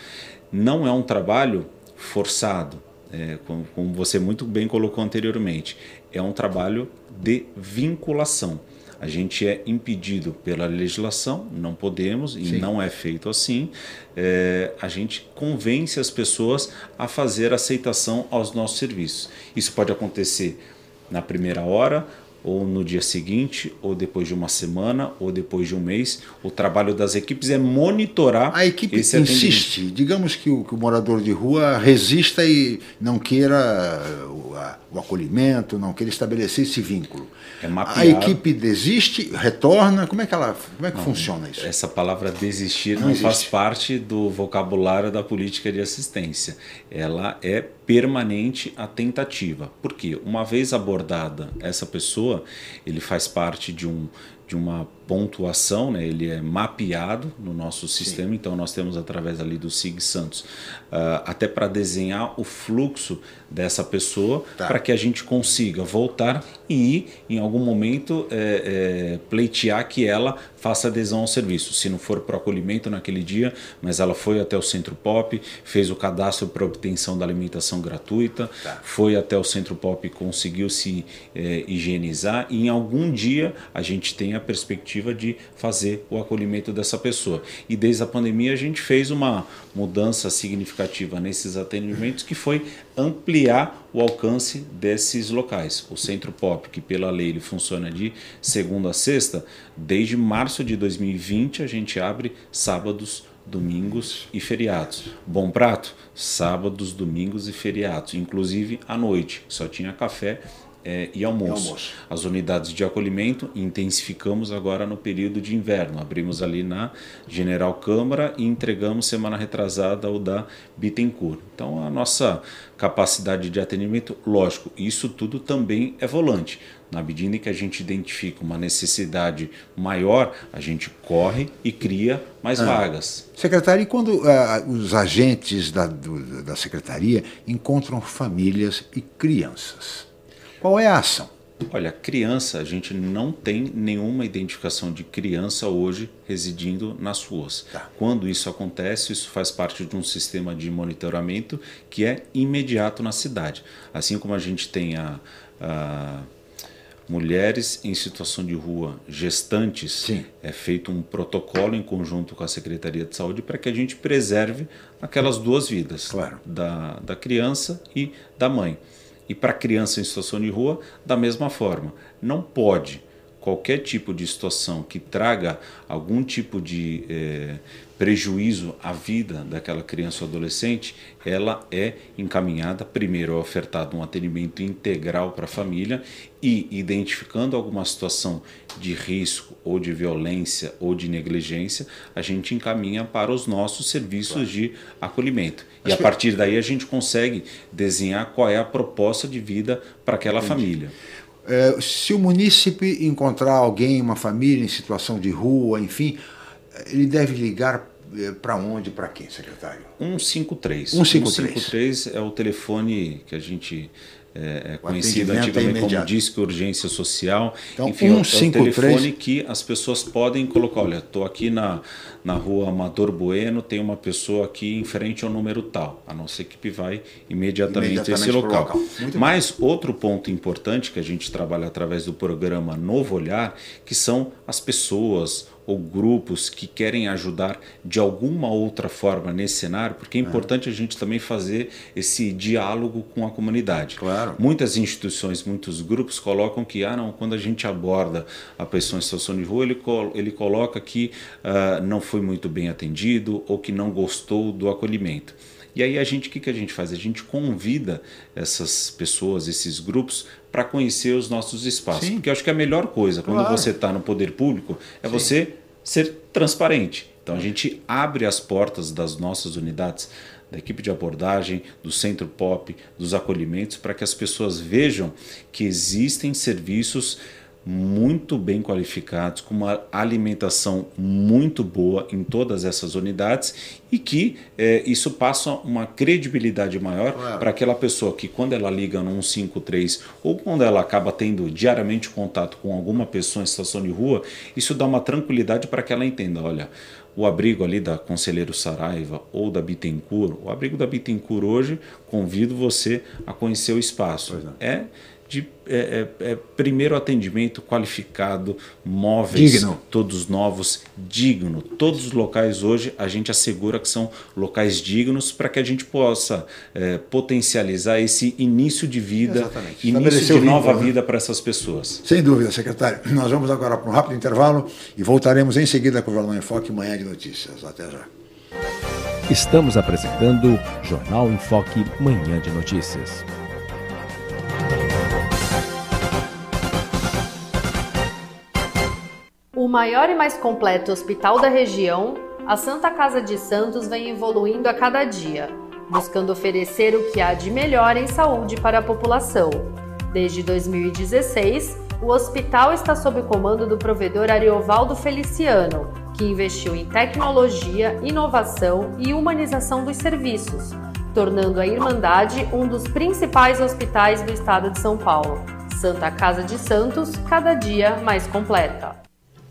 não é um trabalho forçado, é, como, como você muito bem colocou anteriormente, é um trabalho de vinculação. A gente é impedido pela legislação, não podemos e Sim. não é feito assim. É, a gente convence as pessoas a fazer aceitação aos nossos serviços. Isso pode acontecer na primeira hora, ou no dia seguinte, ou depois de uma semana, ou depois de um mês. O trabalho das equipes é monitorar. A equipe insiste. Digamos que o, que o, morador de rua resista e não queira o, a, o acolhimento, não queira estabelecer esse vínculo. É a equipe desiste, retorna. Como é que ela, como é que não, funciona isso? Essa palavra desistir não, não faz parte do vocabulário da política de assistência. Ela é permanente a tentativa. Porque uma vez abordada essa pessoa, ele faz parte de um de uma pontuação, né? ele é mapeado no nosso sistema, Sim. então nós temos através ali do SIG Santos, uh, até para desenhar o fluxo dessa pessoa, tá. para que a gente consiga voltar e em algum momento é, é, pleitear que ela faça adesão ao serviço. Se não for para acolhimento naquele dia, mas ela foi até o Centro Pop, fez o cadastro para obtenção da alimentação gratuita, tá. foi até o Centro Pop e conseguiu se é, higienizar, e em algum dia a gente tem a perspectiva de fazer o acolhimento dessa pessoa. E desde a pandemia a gente fez uma mudança significativa nesses atendimentos que foi ampliar o alcance desses locais. O Centro Pop, que pela lei ele funciona de segunda a sexta, desde março de 2020 a gente abre sábados domingos e feriados. Bom Prato, sábados, domingos e feriados, inclusive à noite, só tinha café é, e, almoço. e, almoço. As unidades de acolhimento intensificamos agora no período de inverno. Abrimos ali na General Câmara e entregamos semana retrasada o da Bittencourt. Então a nossa capacidade de atendimento, lógico, isso tudo também é volante. Na medida em que a gente identifica uma necessidade maior, a gente corre e cria mais ah. vagas. Secretário, e quando uh, os agentes da, do, da secretaria encontram famílias e crianças? Qual é a ação? Olha, criança, a gente não tem nenhuma identificação de criança hoje residindo nas ruas. Tá. Quando isso acontece, isso faz parte de um sistema de monitoramento que é imediato na cidade. Assim como a gente tem a, a mulheres em situação de rua gestantes, Sim. é feito um protocolo em conjunto com a Secretaria de Saúde para que a gente preserve aquelas duas vidas, claro. da, da criança e da mãe. E para criança em situação de rua, da mesma forma. Não pode qualquer tipo de situação que traga algum tipo de eh, prejuízo à vida daquela criança ou adolescente, ela é encaminhada primeiro é ofertado um atendimento integral para a família e identificando alguma situação de risco ou de violência ou de negligência, a gente encaminha para os nossos serviços claro. de acolhimento. E a partir daí a gente consegue desenhar qual é a proposta de vida para aquela Entendi. família. É, se o munícipe encontrar alguém, uma família em situação de rua, enfim, ele deve ligar é, para onde, para quem, secretário? 153. 153. 153 é o telefone que a gente é, é conhecido antigamente como Disque Urgência Social. Então, Enfim, 153... é o telefone que as pessoas podem colocar, olha, estou aqui na, na rua Amador Bueno, tem uma pessoa aqui em frente ao número tal. A nossa equipe vai imediatamente, imediatamente a esse local. local. Mas outro ponto importante que a gente trabalha através do programa Novo Olhar, que são as pessoas, ou grupos que querem ajudar de alguma outra forma nesse cenário, porque é importante a gente também fazer esse diálogo com a comunidade. Claro. Muitas instituições, muitos grupos colocam que, ah, não, quando a gente aborda a pessoa em situação de rua, ele, ele coloca que uh, não foi muito bem atendido ou que não gostou do acolhimento. E aí a gente, o que, que a gente faz? A gente convida essas pessoas, esses grupos, para conhecer os nossos espaços. Sim. Porque eu acho que a melhor coisa quando claro. você está no poder público é Sim. você ser transparente. Então a gente abre as portas das nossas unidades, da equipe de abordagem, do centro pop, dos acolhimentos, para que as pessoas vejam que existem serviços muito bem qualificados, com uma alimentação muito boa em todas essas unidades e que é, isso passa uma credibilidade maior para aquela pessoa que quando ela liga no 153 ou quando ela acaba tendo diariamente contato com alguma pessoa em situação de rua, isso dá uma tranquilidade para que ela entenda, olha, o abrigo ali da Conselheiro Saraiva ou da Bittencourt, o abrigo da Bittencourt hoje, convido você a conhecer o espaço. É de é, é, é, primeiro atendimento qualificado, móveis, digno. todos novos, digno. Todos os locais hoje a gente assegura que são locais dignos para que a gente possa é, potencializar esse início de vida, Exatamente. início de nova né? vida para essas pessoas. Sem dúvida, secretário. Nós vamos agora para um rápido intervalo e voltaremos em seguida com o Jornal em Foque Manhã de Notícias. Até já. Estamos apresentando Jornal em Foque Manhã de Notícias. Maior e mais completo hospital da região, a Santa Casa de Santos vem evoluindo a cada dia, buscando oferecer o que há de melhor em saúde para a população. Desde 2016, o hospital está sob o comando do provedor Ariovaldo Feliciano, que investiu em tecnologia, inovação e humanização dos serviços, tornando a Irmandade um dos principais hospitais do estado de São Paulo. Santa Casa de Santos, cada dia mais completa.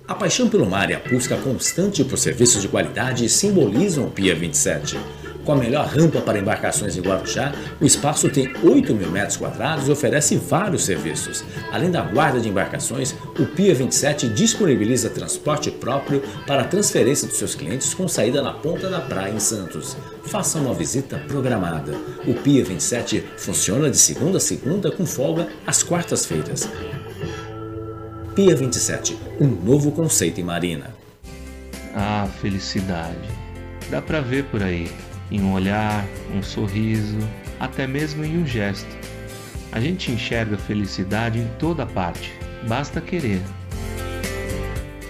A paixão pelo mar e a busca constante por serviços de qualidade simbolizam o Pia 27. Com a melhor rampa para embarcações em Guarujá, o espaço tem 8 mil metros quadrados e oferece vários serviços. Além da guarda de embarcações, o Pia 27 disponibiliza transporte próprio para a transferência dos seus clientes com saída na ponta da praia em Santos. Faça uma visita programada. O Pia 27 funciona de segunda a segunda com folga às quartas-feiras. Pia 27, um novo conceito em marina. Ah, felicidade. Dá pra ver por aí em um olhar, um sorriso, até mesmo em um gesto. A gente enxerga felicidade em toda parte, basta querer.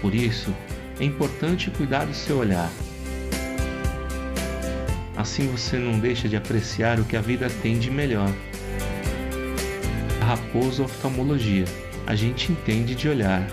Por isso, é importante cuidar do seu olhar. Assim você não deixa de apreciar o que a vida tem de melhor. Raposo Oftalmologia. A gente entende de olhar.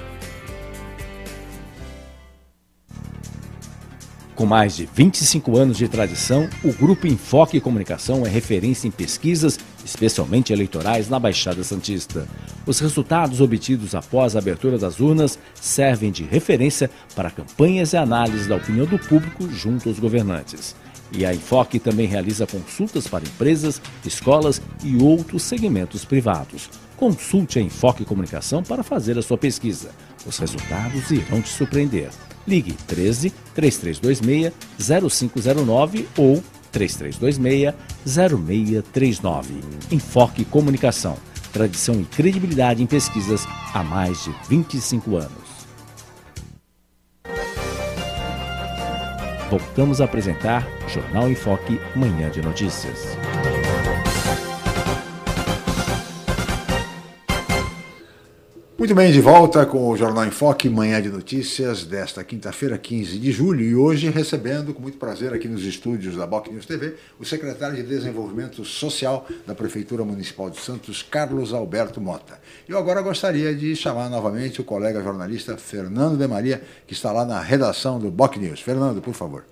Com mais de 25 anos de tradição, o Grupo Enfoque Comunicação é referência em pesquisas, especialmente eleitorais, na Baixada Santista. Os resultados obtidos após a abertura das urnas servem de referência para campanhas e análises da opinião do público junto aos governantes. E a Enfoque também realiza consultas para empresas, escolas e outros segmentos privados. Consulte a Enfoque Comunicação para fazer a sua pesquisa. Os resultados irão te surpreender. Ligue 13 3326 0509 ou 3326 0639. Enfoque Comunicação. Tradição e credibilidade em pesquisas há mais de 25 anos. Voltamos a apresentar Jornal em Foque, Manhã de Notícias. Muito bem, de volta com o Jornal em Foque, manhã de notícias desta quinta-feira, 15 de julho, e hoje recebendo com muito prazer aqui nos estúdios da Boc News TV o secretário de Desenvolvimento Social da Prefeitura Municipal de Santos, Carlos Alberto Mota. Eu agora gostaria de chamar novamente o colega jornalista Fernando de Maria, que está lá na redação do Boc News. Fernando, por favor.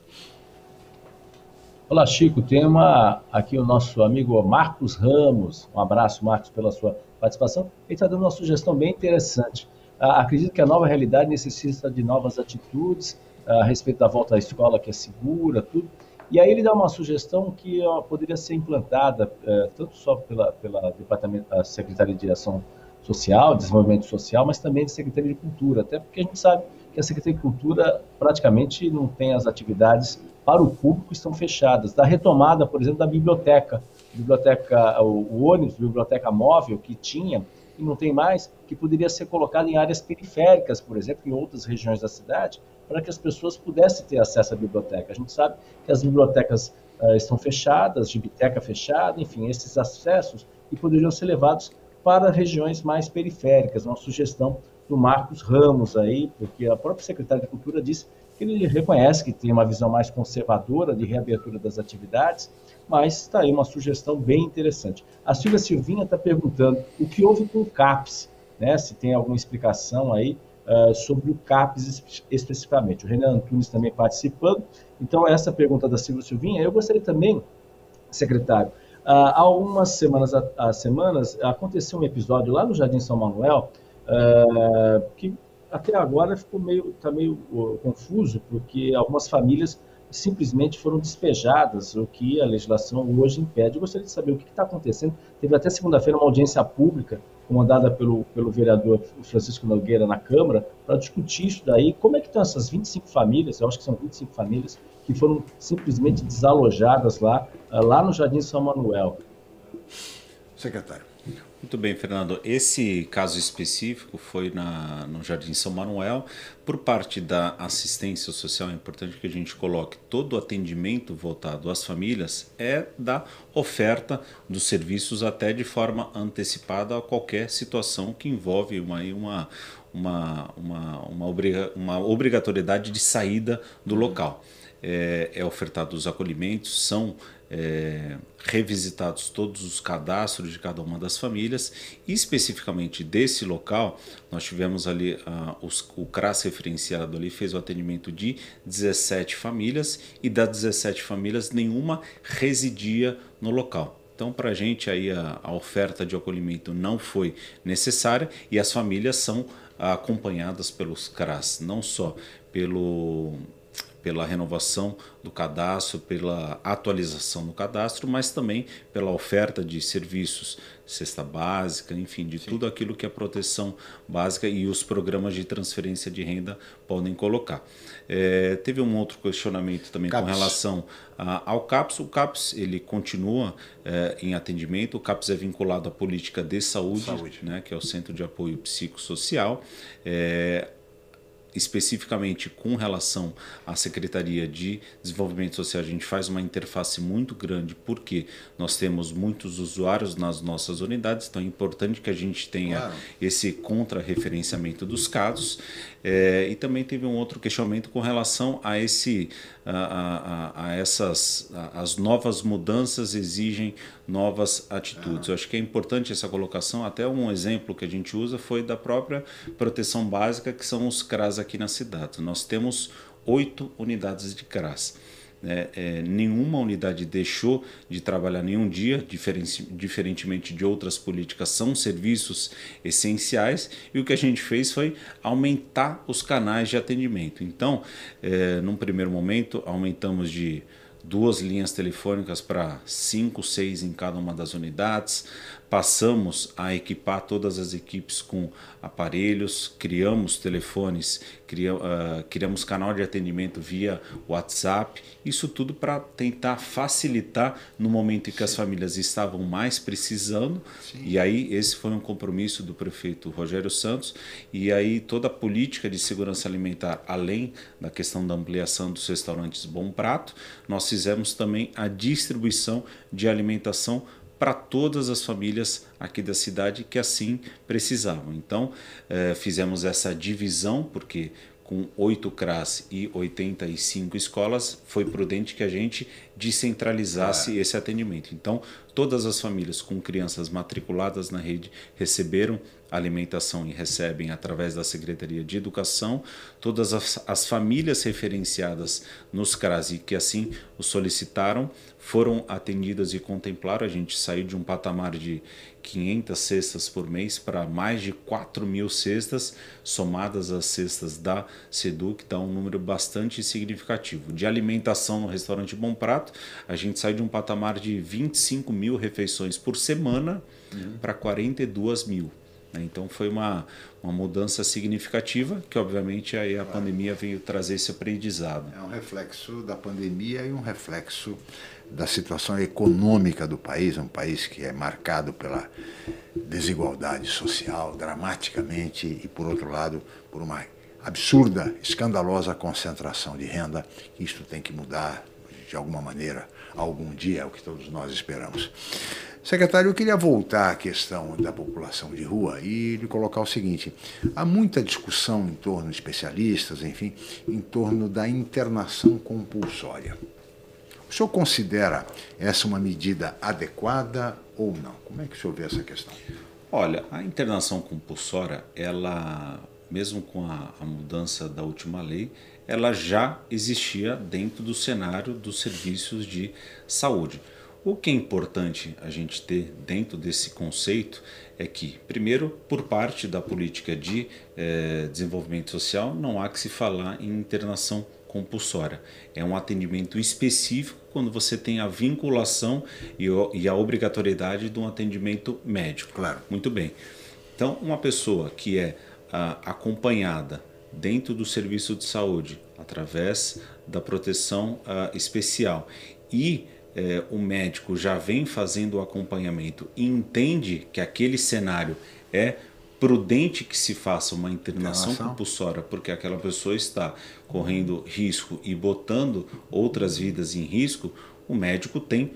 Olá, Chico. Tem uma, aqui o nosso amigo Marcos Ramos. Um abraço, Marcos, pela sua participação. Ele está dando uma sugestão bem interessante. Ah, acredito que a nova realidade necessita de novas atitudes ah, a respeito da volta à escola, que é segura, tudo. E aí ele dá uma sugestão que ó, poderia ser implantada eh, tanto só pela, pela departamento, a Secretaria de Ação Social, Desenvolvimento Social, mas também de Secretaria de Cultura, até porque a gente sabe que a Secretaria de Cultura praticamente não tem as atividades para o público estão fechadas. Da retomada, por exemplo, da biblioteca, biblioteca o, ônibus, biblioteca móvel que tinha e não tem mais, que poderia ser colocado em áreas periféricas, por exemplo, em outras regiões da cidade, para que as pessoas pudessem ter acesso à biblioteca. A gente sabe que as bibliotecas uh, estão fechadas, de biblioteca fechada, enfim, esses acessos e poderiam ser levados para regiões mais periféricas. Uma sugestão do Marcos Ramos aí, porque a própria secretária de Cultura disse que ele reconhece que tem uma visão mais conservadora de reabertura das atividades, mas está aí uma sugestão bem interessante. A Silvia Silvinha está perguntando o que houve com o CAPS, né? se tem alguma explicação aí uh, sobre o CAPS especificamente. O Renan Antunes também participando. Então, essa pergunta da Silvia Silvinha, eu gostaria também, secretário, uh, há algumas semanas, a, semanas aconteceu um episódio lá no Jardim São Manuel uh, que até agora ficou meio, tá meio confuso, porque algumas famílias simplesmente foram despejadas, o que a legislação hoje impede. Eu gostaria de saber o que está acontecendo. Teve até segunda-feira uma audiência pública, comandada pelo, pelo vereador Francisco Nogueira na Câmara, para discutir isso daí. Como é que estão essas 25 famílias, eu acho que são 25 famílias, que foram simplesmente desalojadas lá, lá no Jardim São Manuel? Secretário. Muito bem, Fernando. Esse caso específico foi na, no Jardim São Manuel. Por parte da assistência social, é importante que a gente coloque todo o atendimento voltado às famílias é da oferta dos serviços até de forma antecipada a qualquer situação que envolve uma, uma, uma, uma, uma, obriga, uma obrigatoriedade de saída do local. é, é ofertado os acolhimentos, são é, revisitados todos os cadastros de cada uma das famílias especificamente desse local nós tivemos ali uh, os, o CRAS referenciado ali fez o atendimento de 17 famílias e das 17 famílias nenhuma residia no local. Então, para a gente, aí a, oferta de acolhimento não foi necessária e as famílias são acompanhadas pelos CRAS, não só pelo pela renovação do cadastro, pela atualização do cadastro, mas também pela oferta de serviços, cesta básica, enfim, de Sim. tudo aquilo que a proteção básica e os programas de transferência de renda podem colocar. É, teve um outro questionamento também CAPS. com relação a, ao CAPS. O CAPS ele continua é, em atendimento. O CAPS é vinculado à política de saúde, saúde. Né, que é o Centro de Apoio Psicossocial. É, especificamente com relação à Secretaria de Desenvolvimento Social, a gente faz uma interface muito grande porque nós temos muitos usuários nas nossas unidades, então é importante que a gente tenha claro. esse contra-referenciamento dos casos. É, e também teve um outro questionamento com relação a esse a, a, a essas a, as novas mudanças exigem novas atitudes. Eu acho que é importante essa colocação. Até um exemplo que a gente usa foi da própria proteção básica, que são os CRAS aqui na cidade. Nós temos oito unidades de CRAS. Né? É, nenhuma unidade deixou de trabalhar nenhum dia, diferentemente de outras políticas, são serviços essenciais e o que a gente fez foi aumentar os canais de atendimento. Então, é, num primeiro momento, aumentamos de duas linhas telefônicas para cinco, seis em cada uma das unidades, passamos a equipar todas as equipes com aparelhos, criamos telefones, criamos, uh, criamos canal de atendimento via WhatsApp, isso tudo para tentar facilitar no momento em que Sim. as famílias estavam mais precisando. Sim. E aí esse foi um compromisso do prefeito Rogério Santos e aí toda a política de segurança alimentar, além da questão da ampliação dos restaurantes Bom Prato, nós fizemos também a distribuição de alimentação para todas as famílias aqui da cidade que assim precisavam. Então, eh, fizemos essa divisão, porque com oito CRAS e 85 escolas, foi prudente que a gente descentralizasse esse atendimento. Então, todas as famílias com crianças matriculadas na rede receberam alimentação e recebem através da Secretaria de Educação. Todas as, as famílias referenciadas nos CRAS e que assim o solicitaram foram atendidas e contemplaram. A gente saiu de um patamar de 500 cestas por mês para mais de 4 mil cestas, somadas às cestas da SEDU, que dá um número bastante significativo. De alimentação no restaurante Bom Prato, a gente sai de um patamar de 25 mil refeições por semana uhum. para 42 mil. Né? Então foi uma, uma mudança significativa que obviamente aí a claro. pandemia veio trazer esse aprendizado. É um reflexo da pandemia e um reflexo da situação econômica do país, um país que é marcado pela desigualdade social dramaticamente e por outro lado por uma absurda, escandalosa concentração de renda. Isto tem que mudar de alguma maneira, algum dia, é o que todos nós esperamos. Secretário, eu queria voltar à questão da população de rua e lhe colocar o seguinte: há muita discussão em torno de especialistas, enfim, em torno da internação compulsória. O senhor considera essa uma medida adequada ou não? Como é que o senhor vê essa questão? Olha, a internação compulsória, ela, mesmo com a, a mudança da última lei, ela já existia dentro do cenário dos serviços de saúde. O que é importante a gente ter dentro desse conceito é que, primeiro, por parte da política de eh, desenvolvimento social, não há que se falar em internação compulsória. É um atendimento específico quando você tem a vinculação e, e a obrigatoriedade de um atendimento médico. Claro. Muito bem. Então, uma pessoa que é ah, acompanhada dentro do serviço de saúde através da proteção ah, especial e é, o médico já vem fazendo o acompanhamento e entende que aquele cenário é prudente que se faça uma internação, internação. compulsória, porque aquela pessoa está correndo risco e botando outras vidas em risco, o médico tem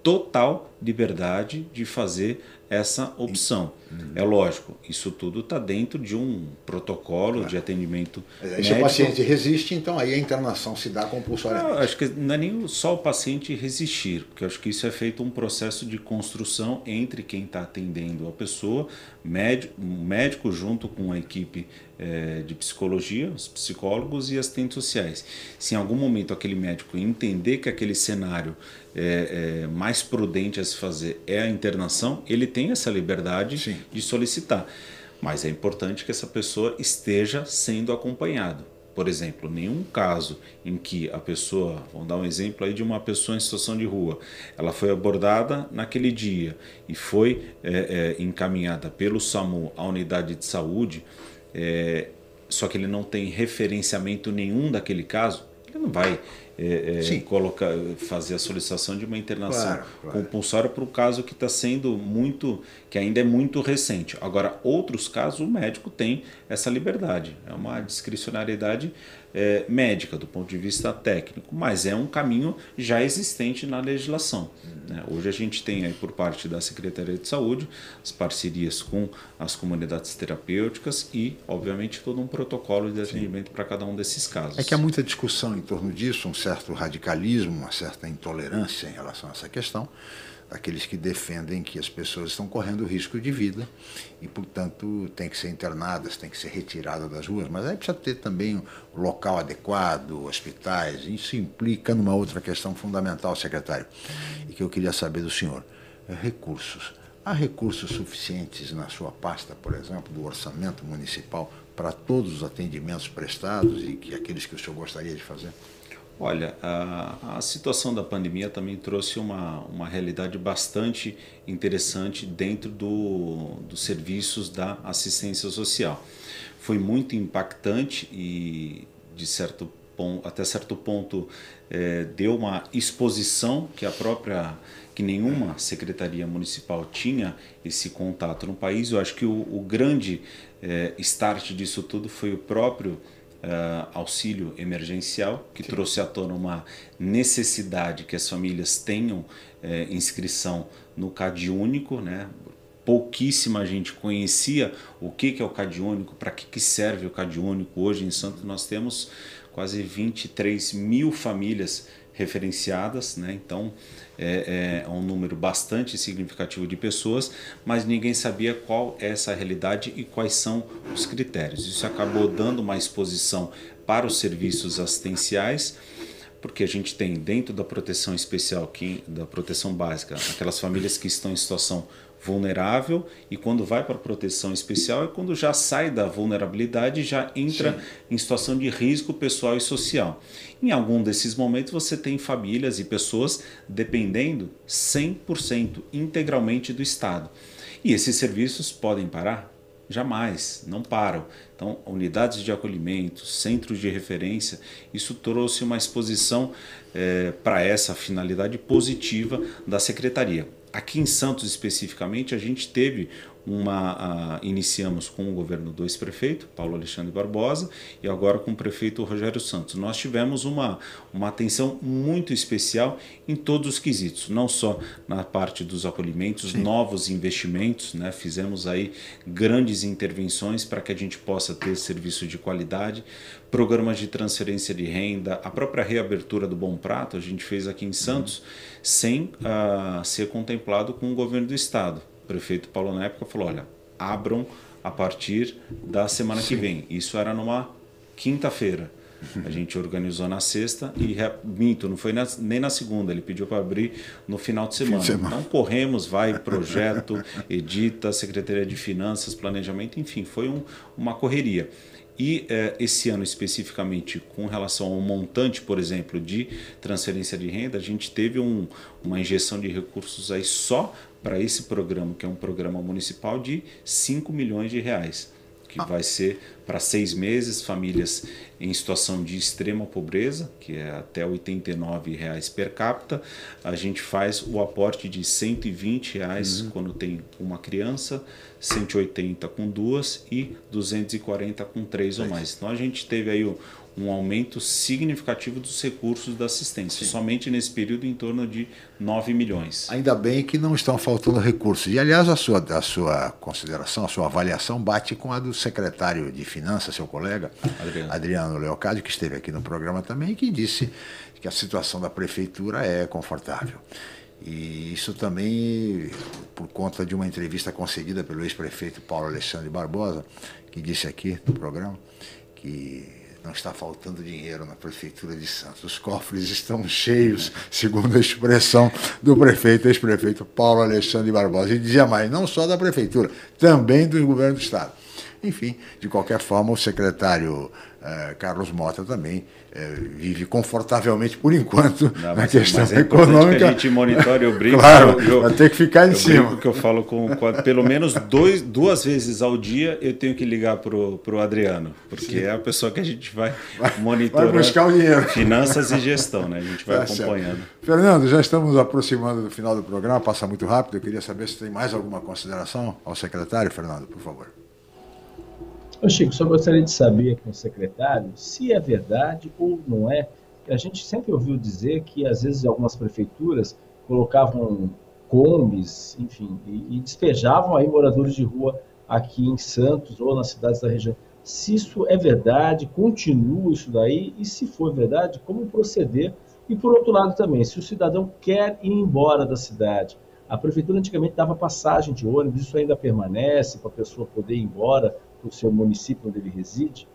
total liberdade de fazer essa opção. Uhum. É lógico, isso tudo está dentro de um protocolo claro. de atendimento. Mas se o paciente resiste, então aí a internação se dá compulsoriamente. Eu acho que não é nem só o paciente resistir, porque acho que isso é feito um processo de construção entre quem está atendendo a pessoa, médico, médico junto com a equipe é, de psicologia, os psicólogos e assistentes sociais. Se em algum momento aquele médico entender que aquele cenário é, é, mais prudente a se fazer é a internação, ele tem essa liberdade Sim. de solicitar. Mas é importante que essa pessoa esteja sendo acompanhado. Por exemplo, nenhum caso em que a pessoa, vamos dar um exemplo aí de uma pessoa em situação de rua, ela foi abordada naquele dia e foi é, é, encaminhada pelo SAMU à unidade de saúde, é, só que ele não tem referenciamento nenhum daquele caso, ele não vai é, é, colocar, fazer a solicitação de uma internação claro, claro. compulsória para um caso que está sendo muito, que ainda é muito recente. Agora, outros casos, o médico tem essa liberdade, é uma discricionariedade é, médica, do ponto de vista técnico, mas é um caminho já existente na legislação. Né? Hoje a gente tem aí por parte da Secretaria de Saúde as parcerias com as comunidades terapêuticas e, obviamente, todo um protocolo de atendimento para cada um desses casos. É que há muita discussão em torno disso, um certo radicalismo, uma certa intolerância em relação a essa questão aqueles que defendem que as pessoas estão correndo risco de vida e, portanto, têm que ser internadas, têm que ser retiradas das ruas. Mas aí precisa ter também o local adequado, hospitais. Isso implica numa outra questão fundamental, secretário, e que eu queria saber do senhor: é recursos. Há recursos suficientes na sua pasta, por exemplo, do orçamento municipal para todos os atendimentos prestados e que aqueles que o senhor gostaria de fazer? Olha, a, a, situação da pandemia também trouxe uma, uma realidade bastante interessante dentro do, dos serviços da assistência social. Foi muito impactante e, de certo ponto, até certo ponto, é, deu uma exposição que a própria que nenhuma secretaria municipal tinha esse contato no país. Eu acho que o, o grande é, start disso tudo foi o próprio uh, auxílio emergencial, que Sim. trouxe à tona uma necessidade que as famílias tenham uh, inscrição no CAD único, né? pouquíssima gente conhecia o que, que é o CAD único, para que, que serve o CAD único. Hoje em Santos nós temos quase 23 mil famílias referenciadas, né? então é, é, um número bastante significativo de pessoas, mas ninguém sabia qual é essa realidade e quais são os critérios. Isso acabou dando uma exposição para os serviços assistenciais, porque a gente tem dentro da proteção especial, da proteção básica, aquelas famílias que estão em situação vulnerável e quando vai para a proteção especial é quando já sai da vulnerabilidade e já entra Sim. em situação de risco pessoal e social. Em algum desses momentos você tem famílias e pessoas dependendo 100% integralmente do Estado. E esses serviços podem parar? Jamais, não param. Então, unidades de acolhimento, centros de referência, isso trouxe uma exposição é, para essa finalidade positiva da secretaria. Aqui em Santos especificamente, a gente teve uma uh, iniciamos com o governo do ex-prefeito Paulo Alexandre Barbosa e agora com o prefeito Rogério Santos. Nós tivemos uma, uma atenção muito especial em todos os quesitos, não só na parte dos acolhimentos, Sim. novos investimentos, né? fizemos aí grandes intervenções para que a gente possa ter serviço de qualidade, programas de transferência de renda, a própria reabertura do Bom Prato a gente fez aqui em Santos uhum. Sem uh, ser contemplado com o governo do estado o prefeito Paulo na época falou: olha, abram a partir da semana Sim. que vem. Isso era numa quinta-feira. A gente organizou na sexta e minto, não foi na, nem na segunda, ele pediu para abrir no final de semana. semana. Então corremos, vai projeto, edita, Secretaria de Finanças, Planejamento, enfim, foi um, uma correria. E eh, esse ano especificamente, com relação ao montante, por exemplo, de transferência de renda, a gente teve um, uma injeção de recursos aí só para esse programa, que é um programa municipal de 5 milhões de reais, que ah. vai ser para seis meses, famílias em situação de extrema pobreza, que é até 89 reais per capita. A gente faz o aporte de 120 reais uhum. quando tem uma criança, 180 com duas e 240 com três ou mais. Então a gente teve aí um aumento significativo dos recursos da assistência. Sim. Somente nesse período, em torno de 9 milhões. Ainda bem que não estão faltando recursos. E, aliás, a sua, a sua consideração, a sua avaliação bate com a do secretário de Finanças, seu colega, Adriano, Adriano Leocádio, que esteve aqui no programa também, que disse que a situação da prefeitura é confortável. E isso também por conta de uma entrevista concedida pelo ex-prefeito Paulo Alexandre Barbosa, que disse aqui no programa que não está faltando dinheiro na Prefeitura de Santos. Os cofres estão cheios, segundo a expressão do prefeito, ex-prefeito Paulo Alexandre Barbosa. E dizia mais, não só da Prefeitura, também do governo do Estado. Enfim, de qualquer forma, o secretário eh, Carlos Mota também eh, vive confortavelmente, por enquanto, Não, na questão é econômica. Que a gente monitore, eu brinco. claro, eu, eu, vai ter que ficar em cima. que eu falo com, com pelo menos dois, duas vezes ao dia eu tenho que ligar para o Adriano, porque Sim. é a pessoa que a gente vai, vai monitorar. Vai buscar o dinheiro. Finanças e gestão, né? A gente vai tá acompanhando. Certo. Fernando, já estamos aproximando do final do programa, passa muito rápido. Eu queria saber se tem mais alguma consideração ao secretário, Fernando, por favor. Ô Chico, só gostaria de saber com o secretário se é verdade ou não é. A gente sempre ouviu dizer que às vezes algumas prefeituras colocavam combis, enfim, e, e despejavam aí moradores de rua aqui em Santos ou nas cidades da região. Se isso é verdade, continua isso daí, e se for verdade, como proceder? E por outro lado também, se o cidadão quer ir embora da cidade, a prefeitura antigamente dava passagem de ônibus, isso ainda permanece para a pessoa poder ir embora o seu município onde ele reside?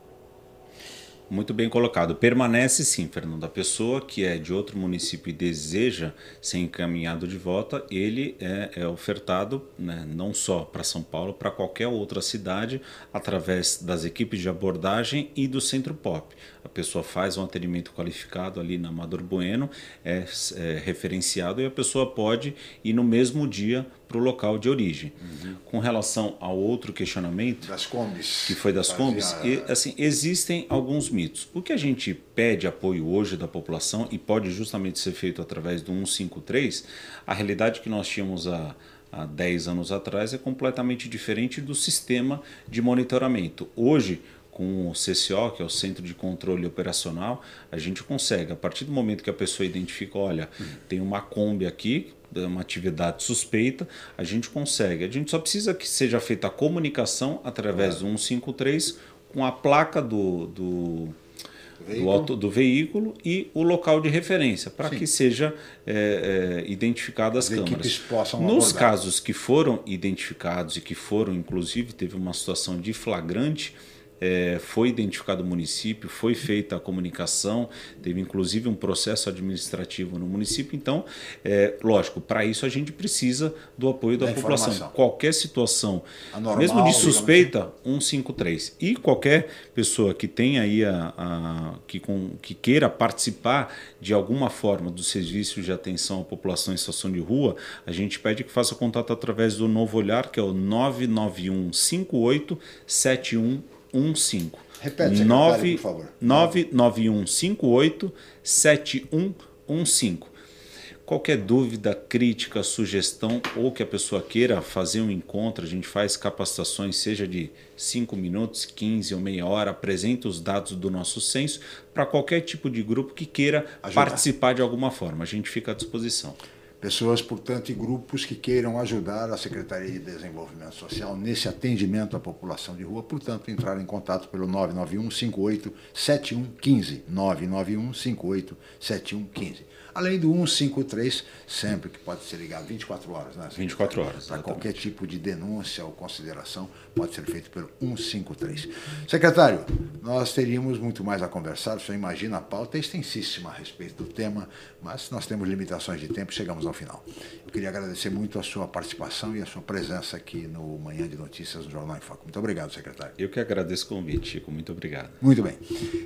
Muito bem colocado. Permanece sim, Fernando. A pessoa que é de outro município e deseja ser encaminhado de volta, ele é, é ofertado né, não só para São Paulo, para qualquer outra cidade, através das equipes de abordagem e do Centro Pop. A pessoa faz um atendimento qualificado ali na Amador Bueno, é, é referenciado e a pessoa pode ir no mesmo dia para o local de origem. Uhum. Com relação ao outro questionamento, das combis, que foi das combis, e, assim, existem alguns mitos. O que a gente pede apoio hoje da população e pode justamente ser feito através do 153, a realidade que nós tínhamos há, há 10 anos atrás é completamente diferente do sistema de monitoramento. Hoje, com o CCO, que é o Centro de Controle Operacional, a gente consegue, a partir do momento que a pessoa identifica, olha, uhum. tem uma Kombi aqui, uma atividade suspeita, a gente consegue. A gente só precisa que seja feita a comunicação através é. do 153 com a placa do, do, veículo. do, auto, do veículo e o local de referência, para que seja é, é, identificado as, as câmaras. Nos abordar. casos que foram identificados e que foram, inclusive, teve uma situação de flagrante, é, foi identificado o município, foi feita a comunicação, teve inclusive um processo administrativo no município. Então, é, lógico, para isso a gente precisa do apoio da, da população. Informação. Qualquer situação, Anormal, mesmo de suspeita, 153. E qualquer pessoa que tenha aí a, a que, com, que queira participar de alguma forma do serviço de atenção à população em situação de rua, a gente pede que faça contato através do Novo Olhar, que é o 991 58 71 15. Repete, 9, por favor. 99158 7115. Qualquer dúvida, crítica, sugestão ou que a pessoa queira fazer um encontro, a gente faz capacitações, seja de 5 minutos, 15 ou meia hora, apresenta os dados do nosso censo para qualquer tipo de grupo que queira Ajudar. participar de alguma forma. A gente fica à disposição. Pessoas, portanto, e grupos que queiram ajudar a Secretaria de Desenvolvimento Social nesse atendimento à população de rua, portanto, entrar em contato pelo 991 58 7115. 991 58 7115 além do 153, sempre que pode ser ligado 24 horas, né? 24 horas. Para qualquer tipo de denúncia ou consideração, pode ser feito pelo 153. Secretário, nós teríamos muito mais a conversar, você imagina a pauta é extensíssima a respeito do tema, mas nós temos limitações de tempo, chegamos ao final. Eu queria agradecer muito a sua participação e a sua presença aqui no Manhã de Notícias no Jornal em Foco. Muito obrigado, secretário. Eu que agradeço o convite, Chico. Muito obrigado. Muito bem.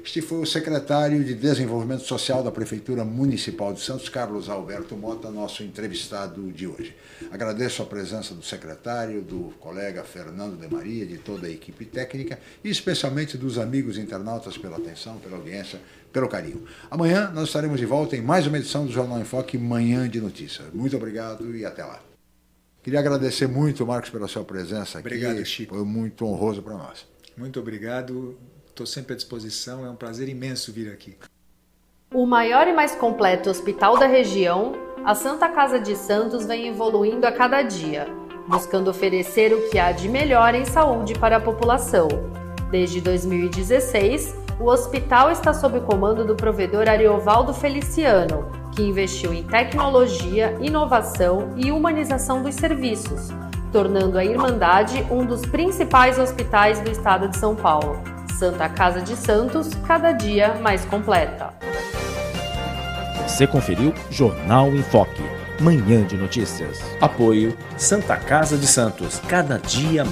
Este foi o secretário de Desenvolvimento Social da Prefeitura Municipal de Santos, Carlos Alberto Mota, nosso entrevistado de hoje. Agradeço a presença do secretário, do colega Fernando de Maria, de toda a equipe técnica e especialmente dos amigos internautas pela atenção, pela audiência, pelo carinho. Amanhã nós estaremos de volta em mais uma edição do Jornal em Foque, Manhã de Notícias. Muito obrigado e até lá. Queria agradecer muito, Marcos, pela sua presença aqui. Obrigado, Chico. Foi muito honroso para nós. Muito obrigado Estou sempre à disposição, é um prazer imenso vir aqui. O maior e mais completo hospital da região, a Santa Casa de Santos vem evoluindo a cada dia, buscando oferecer o que há de melhor em saúde para a população. Desde 2016, o hospital está sob o comando do provedor Ariovaldo Feliciano, que investiu em tecnologia, inovação e humanização dos serviços, tornando a Irmandade um dos principais hospitais do estado de São Paulo. Santa Casa de Santos, cada dia mais completa. Você conferiu Jornal em Foque, manhã de notícias. Apoio Santa Casa de Santos, cada dia